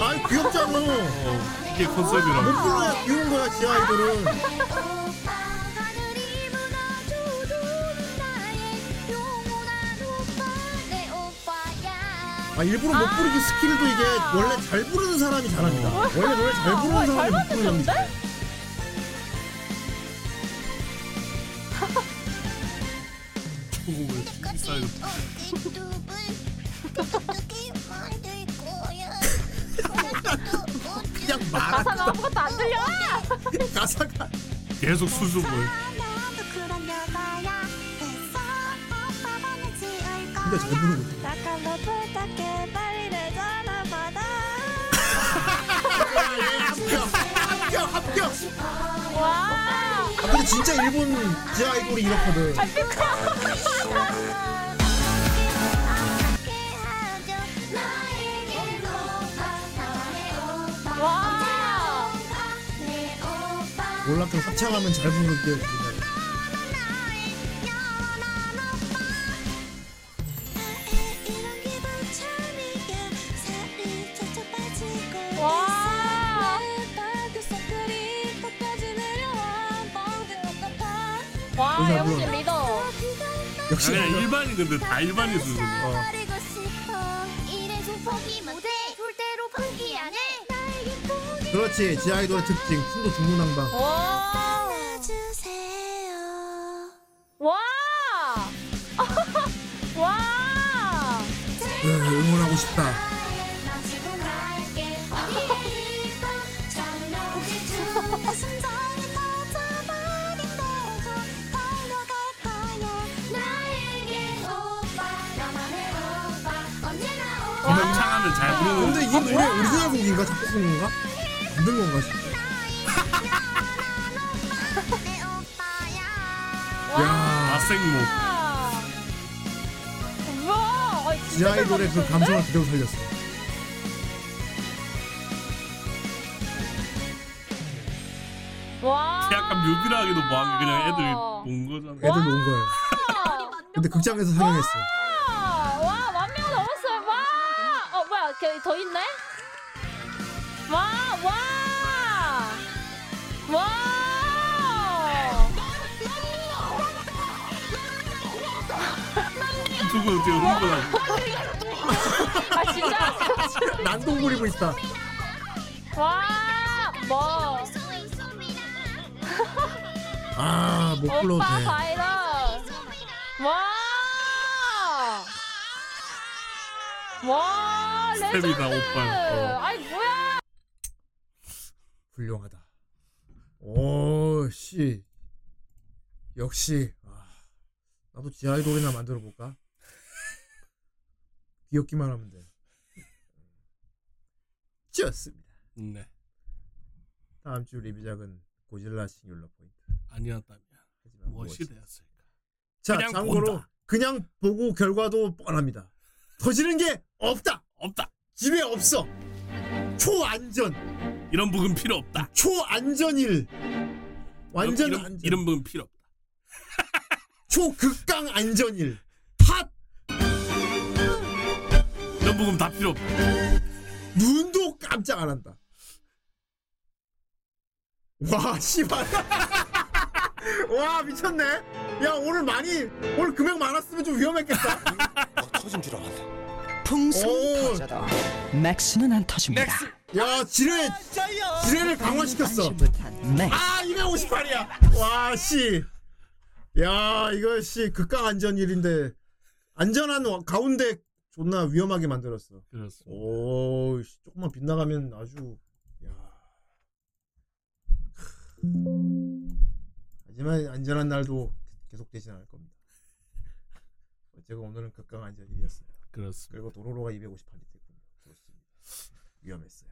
아이 귀엽잖아. 어, 이게 컨셉이라. 못 불러야 귀여운 거야 지 아이돌은. 아 일부러 못 부르기 스킬도 이게 원래 잘 부르는 사람이 잘합니다. 원래 노래 잘 부르는 사람이 못 부르는 겁니다. 중국을 비싸요. 그냥 말 가사가 아무것도 안 들려! 가사가 계속 수줍을. 근데 잘 부르고 있어. 합격 합격. 와! 아 근데 진짜 일본 지 아이돌이 이렇거든. 와! 몰라 그 합창하면 잘 부르는데 와, 의사 역시 불러. 리더. 역시 그냥. 일반인 근데 다 일반인 수준. 어. 포기 그렇지 지 아이돌의 특징 풍도 중구난방. 와! 아이돌의 그잘 감성을 만드셨는데? 그대로 살렸어. 와! 약간 뭐한 게 그냥 애들 본 거잖아. 애들 놓은 거예요. 근데 극장에서 상영했어. 와! 와, 만 명 넘었어요. 와! 어, 뭐야, 걔 더 있네? 와, 와! 와! 누구 지금 흥분하고. 아, 진짜? 난동 부리고 있다. 와! 뭐? 아, 못 불러도 오빠 돼. 바이럴! 와! 와, 레전드! 오빠. 어. 아이, 뭐야! 훌륭하다. 오, 씨. 역시. 아, 나도 지하이돌이나 만들어 볼까? 귀엽기만 하면 돼. 좋습니다. 네. 다음 주 리뷰작은 고질라 싱귤러 포인트. 아니었다면 무엇이- 되었을까? 자, 그냥 참고로 본다. 그냥 보고 결과도 뻔합니다. 터지는 게 없다. 없다. 집에 없어. 초안전. 이런 부분 필요 없다. 초안전일. 완전 이런, 안전. 이런 부분 필요 없다. 초극강 안전일. 부분 다 필요 없다. 눈도 깜짝 안 한다. 와, 씨발. 와, 미쳤네. 야, 오늘 많이, 오늘 금액 많았으면 좀 위험했겠다. 터진 줄 알았네. 풍선 터져도 맥스는 안 터집니다. 야, 지뢰, 지뢰를 강화시켰어. 맥. 아, 258이야. 와, 씨. 야, 이거, 씨, 극강 안전일인데, 안전한 와- 가운데 존나 위험하게 만들었어. 그렇습니다. 오, 씨, 조금만 빗나가면 아주, 야. 하지만 안전한 날도 계속되진 않을 겁니다. 어쨌건 오늘은 극강 안전일이었어요. 그렇습니다. 그리고 도로로가 258이 됐군요. 좋습니다. 위험했어요.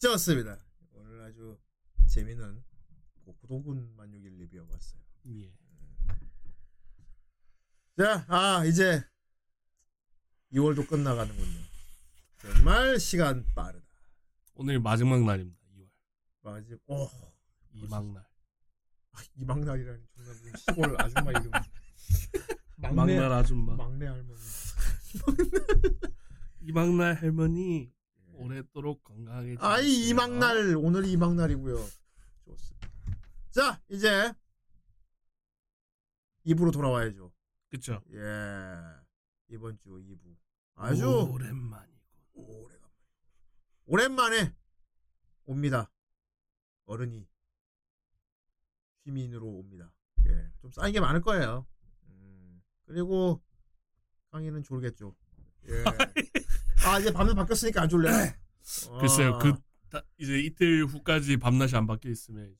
좋습니다. 오늘 아주 재미는 고도군 만육일 리뷰여봤어요. 예. 자, 아 이제 2월도 끝나가는군요. 정말 시간 빠르다. 오늘 마지막 날입니다. 2월. 마지, 어, 이막날. 아, 이막날이라니 존나 무슨 시골 아줌마 이름. 막날 아줌마. 막내 할머니. 이막날 할머니 오랫도록 건강하게. 아이. 이막날 오늘이 이막날이고요. 좋습니다. 자 이제 입으로 돌아와야죠. 그쵸. 예 이번 주 2부 아주 오랜만이고. 오래간만 오랜만에 옵니다. 어른이 시민으로 옵니다. 예, 좀 쌓인 게 많을 거예요. 음, 그리고 강의는 졸겠죠. 예. 아 이제 밤새 바뀌었으니까 안 졸래. 글쎄요. 아, 그 다- 이제 이틀 후까지 밤낮이 안 바뀌어 있으면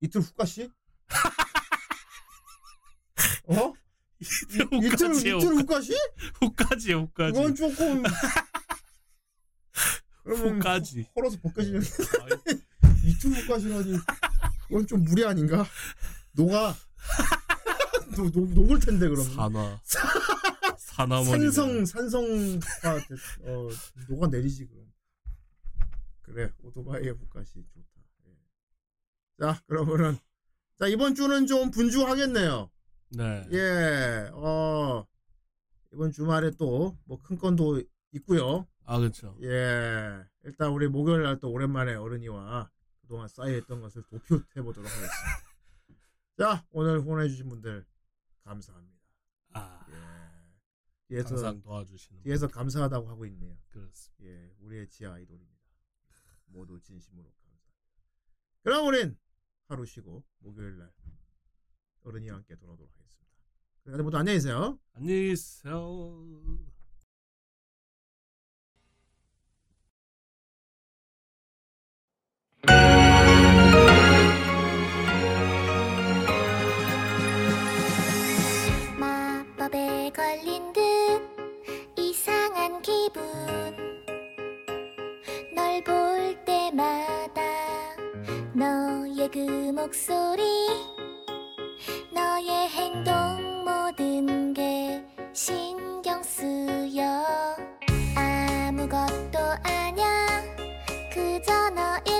이틀 후까지? 어? 이틀 이틀 후까지요. 이틀 후까지? 후까지요. 후까지. 그건 조금 후까지. 헐어서 벗겨지는 이틀 후까지라니 그건 좀 무리 아닌가? 녹아 녹, 녹, 녹을 텐데 그럼 산화. 산화머리. 산성 산성화 됐, 어 녹아 내리지 그럼 그래 오토바이의 후까지 좋다 예. 자 그러면은 자 이번 주는 좀 분주하겠네요 네. 예, 어, 이번 주말에 또 뭐 큰 건도 있고요. 아 그렇죠. 예, 일단 우리 목요일 날 또 오랜만에 어른이와 그동안 쌓여있던 것을 도표해 보도록 하겠습니다. 자, 오늘 후원해주신 분들 감사합니다. 아. 예. 뒤에서 항상 도와주시는 뒤에서 감사하다고 하고 있네요. 그렇습니다. 예, 우리의 지하 아이돌입니다. 모두 진심으로 감사합니다. 그럼 우린 하루 쉬고 목요일 날 어른이와 함께 돌아오도록 하겠습니다. 그러니까 모두 안녕히 계세요. 안녕히 계세요. 마법에 걸린 듯 이상한 기분 널 볼 때마다 너의 그 목소리 너의 행동 모든 게 신경 쓰여. 아무것도 아냐. 그저 맘의